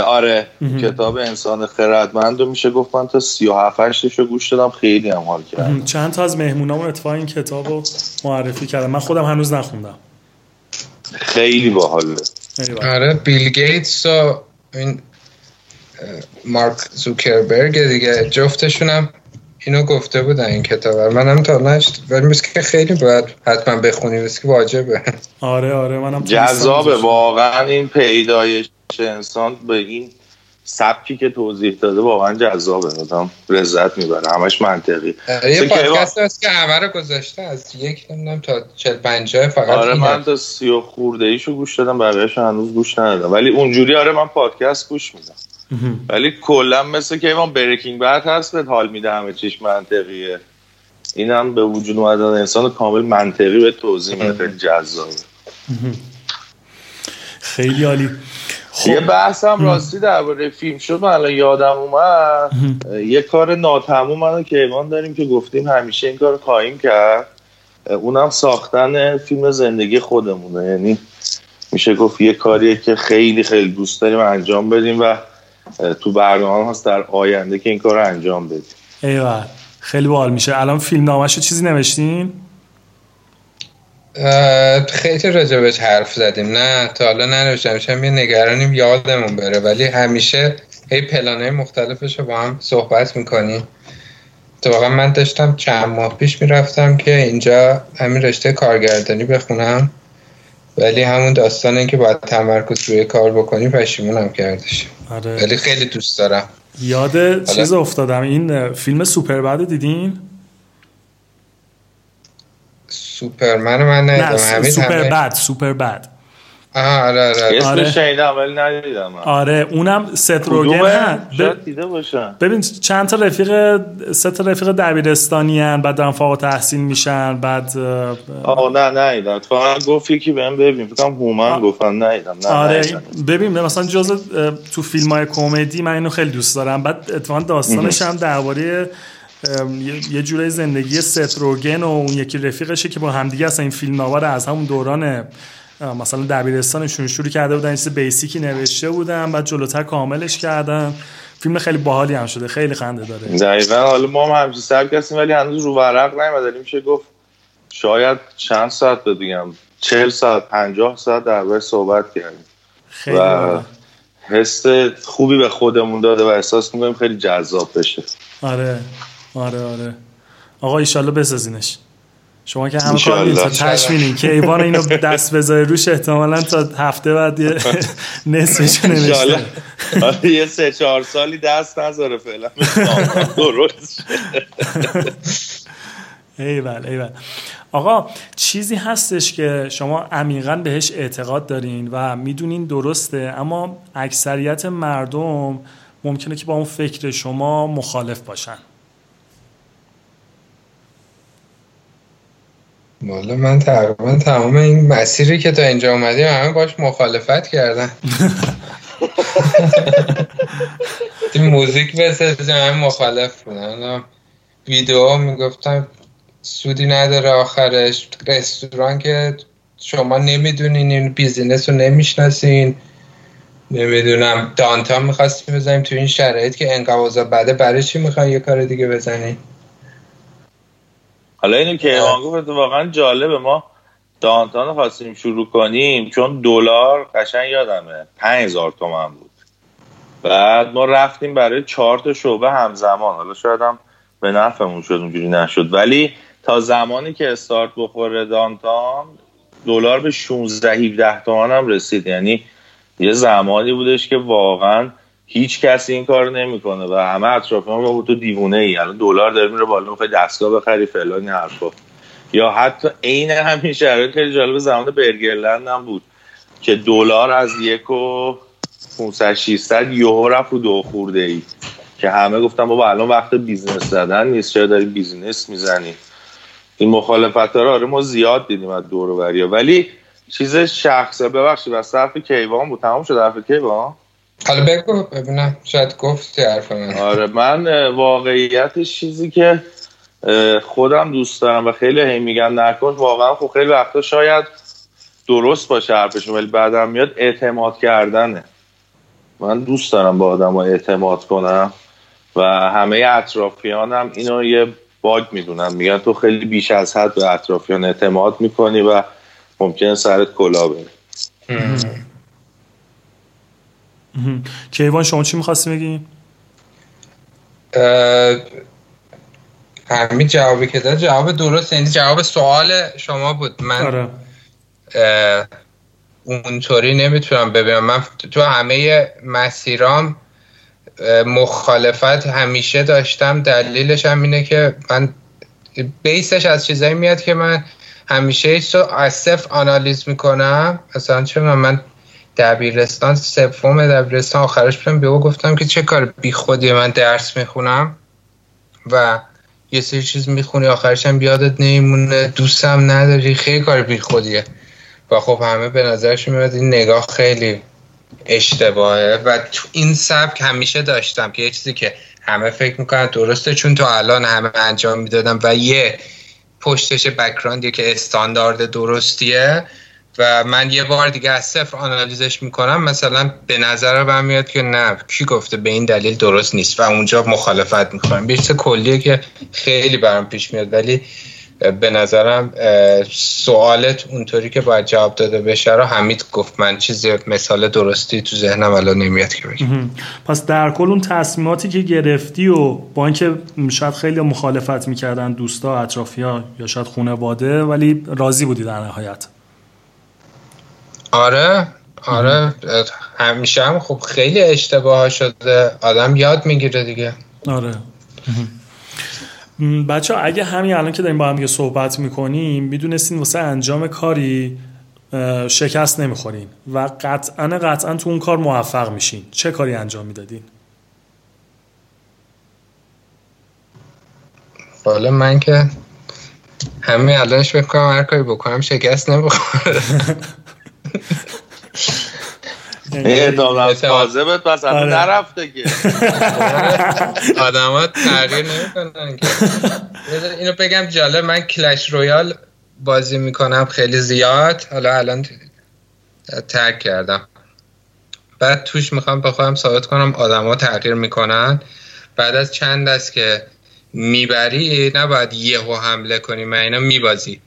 آره کتاب انسان خردمند رو میشه گفت. من تا 37 8 رو گوش دادم خیلی هم حال کردم. چند تا از مهمونامون اتفاقا این کتاب رو معرفی کردم. من خودم هنوز نخوندم. خیلی باحاله. آره بیل گیتس و این مارک زوکربرگ دیگه جفتشونم اینو گفته بودن این کتاب منم تا نشت ولی مثل که خیلی باید حتما بخونی مثل که واجبه. آره آره منم جذابه واقعا این پیدایش. انسان به این سبکی که توضیح داده واقعا جذابه. آدم لذت می‌بره. همش منطقی. یه پادکست هست که همه رو گذاشته. از یک نمی‌دونم تا 40 50 فقط آره من تا سی و خورده ایشو گوش دادم بقیه‌اش هنوز گوش ندادم. ولی اونجوری آره من پادکست گوش میدم. ولی کلا مثل که ایوان بریکینگ بد هست به حال میده همه چیش منطقیه. این هم به وجود اومدن انسان کامل منطقی به توضیح میده. خیلی جذابه. خیلی عالی. خب. یه بحث هم راستی درباره فیلم شد من الان یادم اومد. یه کار ناتموم منو که ایمان داریم که گفتیم همیشه این کار خواهیم کرد. اونم ساختن فیلم زندگی خودمونه. یعنی میشه گفت یه کاریه که خیلی خیلی دوست داریم انجام بدیم و تو برنامه هست در آینده که این کار رو انجام بدیم. ایوه خیلی باحال میشه. الان فیلم نامش چیزی نوشتین؟ خیلی راجبش حرف زدیم. نه تا حالا ننوشتم. چون یه نگرانیم یادمون بره. ولی همیشه هی پلانهای مختلفش رو با هم صحبت می‌کنیم. واقعا من داشتم چند ماه پیش می‌رفتم که اینجا همین رشته کارگردانی بخونم. ولی همون داستانه که باید تمرکز روی کار بکنی پشیمونم کردش. آره. ولی خیلی دوست دارم. یاد چیز افتادم. این فیلم Superbad دیدین؟ سوپرمن من ندیدم. نه Superbad Superbad آره آره آره. شنیدم ولی ندیدم آره اونم ست روگن دیده باشم ببین چند تا رفیق سه تا رفیق دبیرستانی ان بعد دارن فوق تحصیل میشن بعد آه نه ندیدم. اتفاقا گفت یکی بهم ببین. فکر کنم هومن گفتن ندیدم. نه آره ببین مثلا جز تو فیلم های کمدی من اینو خیلی دوست دارم. بعد اتفاقا داستانش هم درباره یه جورای زندگی ست روگن و اون یکی رفیقشه که با همدیگه اصلا این فیلم نوار از همون دوران مثلا دبیرستانشون شروع کرده بودن چیز بیسیکی نوشته بودن بعد جلوتر کاملش کردن. فیلم خیلی باحالی هم شده خیلی خنده داره. دقیقا حالا ما هم همچین سبک هستیم ولی هنوز رو ورق نیومده میشه گفت شاید چند ساعت بگم چهل ساعت پنجاه ساعت در صحبت کردیم. خیلی و حس خوبی به خودمون داده و احساس می‌کنیم خیلی جذاب بشه. آره. آره آره. آقا ایشالله بسازینش. شما که همه کار نیست تشمینی که ایوان اینو دست بذاره روش احتمالا تا هفته بعد یه نصفش نوشته. آره، یه سه چهار سالی دست نذاره فعلا. درست. ایول ایول. آقا چیزی هستش که شما عمیقا بهش اعتقاد دارین و می‌دونین درسته اما اکثریت مردم ممکنه که با اون فکر شما مخالف باشن. والا من تقریبا تمام این مسیری که تا اینجا اومدیم همه باش مخالفت کردن. موزیک بسازیم همه مخالف بودن ویدیو می‌گفتم سودی نداره آخرش. رستوران که شما نمی‌دونین این بیزینس رو نمی‌شناسین. نمی‌دونم دانتا می‌خواستیم بزنیم تو این شرایط که انقباضا بده. برای چی می‌خوای یه کار دیگه بزنین حالا اینو که ایمان گفت واقعا جالبه. ما دانتان خواستیم شروع کنیم چون دلار قشنگ یادمه. 5000 تومن بود. بعد ما رفتیم برای چهار تا شعبه همزمان. حالا شاید هم به نفعمون شد اونجوری نشد. ولی تا زمانی که استارت بخوره دانتان دلار به 16 17 تومن هم رسید. یعنی یه زمانی بودش که واقعا هیچ کسی این کار نمی‌کنه و همه اطرافیان ما تو دیوونه ای الان دلار داره میره بالا می‌خوای دستگاه بخری فلان حرفا. یا حتی عین همین شرایط خیلی جالب زمان برگرلند هم بود که دلار از یک و 500 600 یهو رفت رو دو خورده ای که همه گفتن بابا الان وقت business زدن نیست چرا داری business می‌زنی؟ این مخالفت ها آره ما زیاد دیدیم از دور و ولی چیز شخصه ببخشید بس حرف کیوان بود تمام شد حرف کیوان؟ حالا بگو ببینم شاید گفتی حرف من. آره من واقعیتش چیزی که خودم دوست دارم و خیلی هی میگن نکن واقعا خب خیلی وقتا شاید درست باشه حرفشون ولی بعدم میاد اعتماد کردنه. من دوست دارم با آدم اعتماد کنم و همه اطرافیانم اینو یه باگ می‌دونم. میگن تو خیلی بیش از حد به اطرافیان اعتماد می‌کنی و ممکنه سرت کلا بره کیوان شما چی می‌خواستی بگی؟ همین جوابی که داد جواب درست یعنی جواب سوال شما بود. من آره. اونطوری نمی‌تونم ببینم. من تو همه مسیرام مخالفت همیشه داشتم. دلیلش هم اینه که من بیسش از چیزایی میاد که من همیشه از صفر آنالیز می‌کنم. مثلا چه من, من دبیرستان سوم دبیرستان. آخرش بودم به او گفتم که چه کار بی خودی من درس می‌خونم و یه سری چیز می‌خونی آخرش هم بیادت نمیمونه. دوستم نداری خیلی کار بی خودیه. و خب همه به نظرش میاد این نگاه خیلی اشتباهه. و تو این سبک همیشه داشتم که یه چیزی که همه فکر می‌کنن درسته چون تو الان همه انجام می‌دادم و یه پشتش بکراندیه که استاندارد درستیه. و من یه بار دیگه از صفر آنالیزش می‌کنم مثلا به نظر من میاد که نه کی گفته به این دلیل درست نیست و اونجا مخالفت می‌کنم. بیشتر کلیه که خیلی برام پیش میاد ولی به نظرم سوالت اونطوری که باید جواب داده بشه رو حمید گفت. من چیزی مثال درستی تو ذهنم الان نمیاد که بگم. پس در کل اون تصمیماتی که گرفتی و با اینکه شاید خیلی مخالفت می‌کردن دوستا اطرافیا یا شاید خانواده ولی راضی بودی در نهایت. آره آره همیشه هم خب خیلی اشتباه شده. آدم یاد می‌گیره دیگه. آره. بچه ها اگه همین الان که داریم با هم صحبت می‌کنیم می‌دونستین واسه انجام کاری شکست نمی‌خورین و قطعا قطعا تو اون کار موفق میشین. چه کاری انجام می‌دادین؟ حالا من که همین الانش بکنم هر کاری بکنم شکست نمی‌خوره. احتمالا کاذبت پس آره. نرفته که. آدم تغییر نمی‌کنن که. اینو بگم جالب من کلش رویال بازی می‌کنم خیلی زیاد. حالا الان ترک کردم. بعد توش می‌خوام به خودم ثابت کنم ها تغییر می‌کنن. بعد از چند دست که می‌بری نباید یهو حمله کنی من اینا میبازی.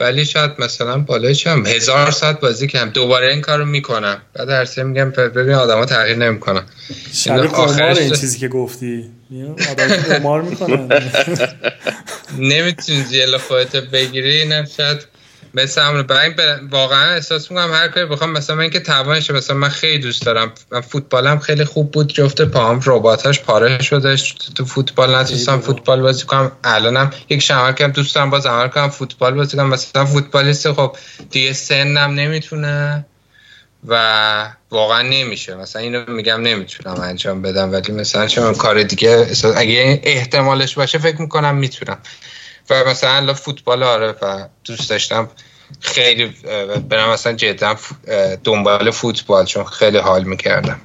ولی شاید مثلا بالای چم هزار ساعت بازی کردم. دوباره این کارو می‌کنم. بعد هر سه میگم ببین آدما تغییر نمی‌کنن شبیه قمار این چیزی که گفتی. آدم قمار می‌کنن نمی‌تونی جلو خودت بگیری نه شاید مثل همون برای واقعا احساس می‌کنم هر کاری بخوام مثلا من که توانش مثلا من خیلی دوست دارم. من فوتبالم خیلی خوب بود جفت پاهم رباتاش پاره شدش. تو فوتبال نتونستم فوتبال بازی کنم. الانم یک شمال کم دوست دارم باز عمل کنم فوتبال بازی کنم. مثلا فوتبالیست خب دیگه سنم نمی‌تونه و واقعا نمیشه. مثلا اینو میگم نمی‌تونم انجام بدم. ولی مثلا چون کار دیگه اگه احتمالش باشه فکر می‌کنم می‌تونم. و مثلا فوتبال آره و دوست داشتم خیلی برم مثلا جدا دنبال فوتبال چون خیلی حال می‌کردم.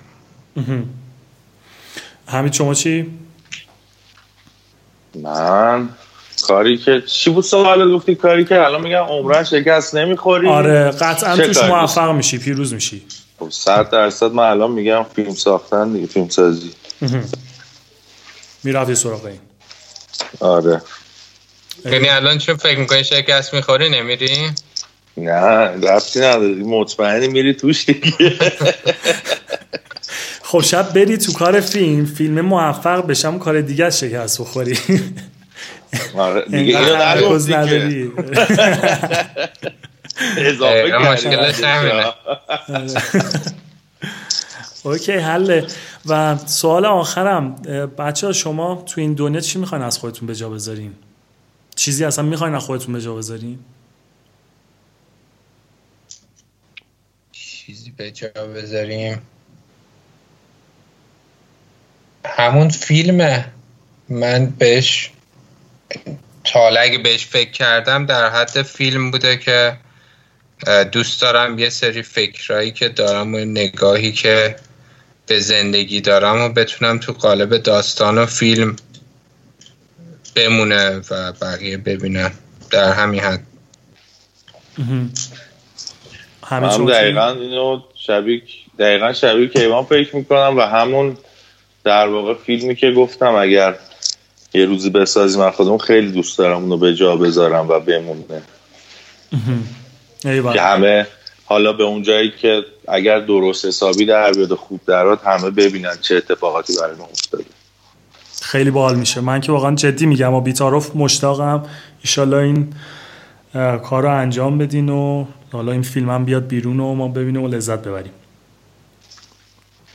همین شما چی؟ من کاری که چی بود سوال گفتی؟ کاری که الان میگم عمرن شکست نمی‌خوری. آره قطعا توش موفق میشی پیروز میشی. خب صد درصد من الان میگم فیلم ساختن دیگه فیلم سازی. می‌رفتی سراغ این. آره. یعنی الان چون فکر می‌کنی شکست می‌خوری؟ نمیری؟ نه رفتی نداری مطمئنی میری توش دیگه. خب شب بری تو کار فیلم. فیلم موفق بشم کار دیگه شکست بخوری. آره دیگه اینو نداری. اضافه مشکلش همینه. اوکی حله. و سوال آخرم بچه ها شما تو این دنیا چی می‌خواین از خودتون به جا بذارین؟ چیزی اصلا می‌خواین از خودتون به جا بذارین؟ به بذاریم. همون فیلمه من بهش تا اگه بهش فکر کردم در حد فیلم بوده که دوست دارم یه سری فکرهایی که دارم و نگاهی که به زندگی دارم و بتونم تو قالب داستان و فیلم بمونه و بقیه ببینن در همین حد. هم دقیقا اینو شبیه دقیقا شبیه کیوان فکر می‌کنم و همون در واقع فیلمی که گفتم اگر یه روزی بسازیم من خودم خیلی دوست دارم اونو به جا بذارم و بمونه. که همه حالا به اون جایی که اگر درست حسابی در بیاد خوب درات همه ببینن چه اتفاقاتی برای ما افتاده. خیلی باحال میشه. من که واقعا جدی میگم و بیتاروف مشتاقم. ایشالله این کار رو انجام بدین و حالا این فیلم هم بیاد بیرون و ما ببینیم و لذت ببریم.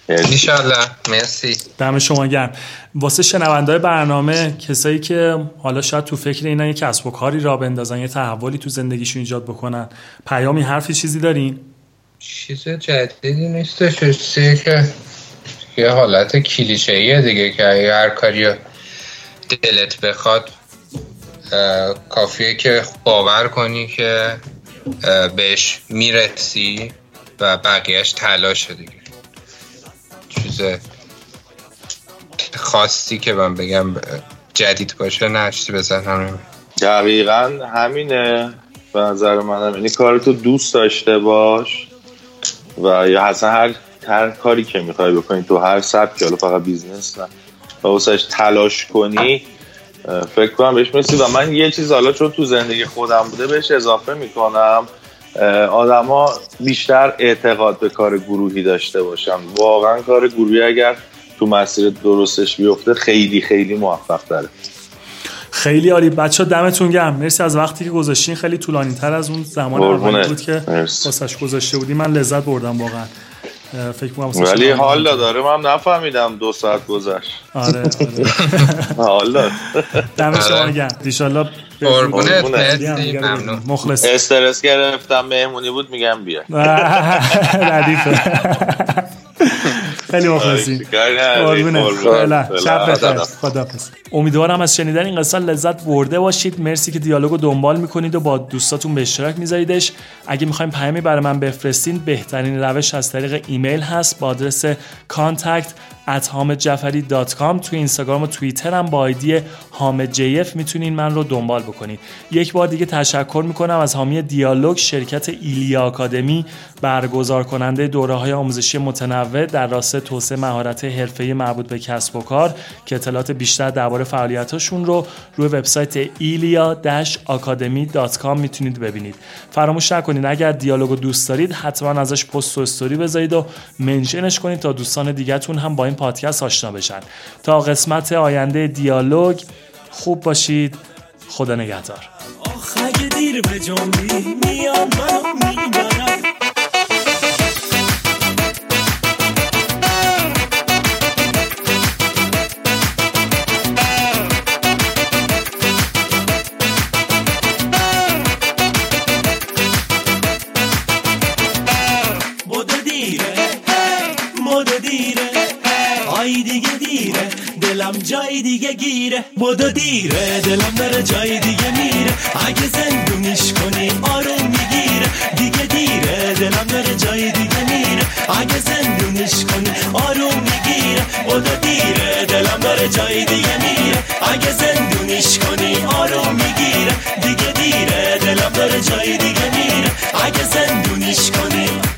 انشالله مرسی. دم شما گرم. واسه شنونده برنامه کسایی که حالا شاید تو فکر اینا یه کسب و کاری را بندازن یه تحولی تو زندگیشون ایجاد بکنن پیامی حرفی چیزی دارین؟ چیز جدیدی نیستش که یه حالت کلیشه ایه دیگه که هر کاری دلت بخواد کافیه که باور کنی که بهش می‌رسی و بقیهش تلاشه دیگه چیز خاصی که من بگم جدید باشه نیستش بزنم دقیقا همینه. به نظر منم. یعنی کار تو دوست داشته باش و یا اصلا هر هر کاری که می‌خوای بکنی تو هر سبکی حالا فقط business نه. و واسش تلاش کنی فکر کنم بهش می‌رسی و من یه چیز حالا چون تو زندگی خودم بوده بهش اضافه می‌کنم آدما بیشتر اعتقاد به کار گروهی داشته باشن. واقعا کار گروهی اگر تو مسیر درستش بیفته خیلی خیلی موفق داره خیلی عالی. بچه دمتون گرم. مرسی از وقتی که گذاشتین. خیلی طولانی تر از اون زمان بود که واسش گذاشته بودی من لذت بردم واقعا. فکر کنم ولی حال داره من نفهمیدم دو ساعت گذشت. آره آره. حال داد دم شما گرم. ان مخلص. استرس گرفتم مهمونی بود میگم بیا. ردیفه خیلی مخلصی شب بخیر. خدافظ امیدوارم از شنیدن این قصه لذت برده باشید. مرسی که دیالوگو دنبال می‌کنید و با دوستاتون به اشتراک میذاریدش. اگه می‌خوایم پیامی برای من بفرستین بهترین روش از طریق ایمیل هست. با آدرس contact at hamedjafari.com تو اینستاگرام و توییتر هم با آیدی حامد جیف می‌تونین من رو دنبال بکنید. یک بار دیگه تشکر می‌کنم از حامی دیالوگ شرکت ایلیا آکادمی برگزار کننده دوره های آموزشی متنوع در راستای توسعه مهارت حرفه‌ای مربوط به کسب و کار که اطلاعات بیشتر درباره فعالیتاشون رو روی وبسایت ilia-academy.com می‌تونید ببینید. فراموش نکنید اگر دیالوگو دوست دارید حتما ازش پست و استوری بذارید و منشنش کنید تا دوستان دیگهتون هم با این پادکست آشنا بشن. تا قسمت آینده دیالوگ خوب باشید. خدا نگهدار. آخه دیر به جنبی میان منو می‌برن دلم جای دیگه گیره. بودو دیره. دلم داره جای دیگه میره. اگه زندونیش کنی آروم می‌گیره. دیگه دیره. دلم داره جای دیگه میره. اگه زندونیش کنی آروم می‌گیره. بودو دیره. دلم داره جای دیگه میره. اگه زندونیش کنی آروم می‌گیره. دیگه دیره. دلم داره جای دیگه میره. اگه زندونیش کنی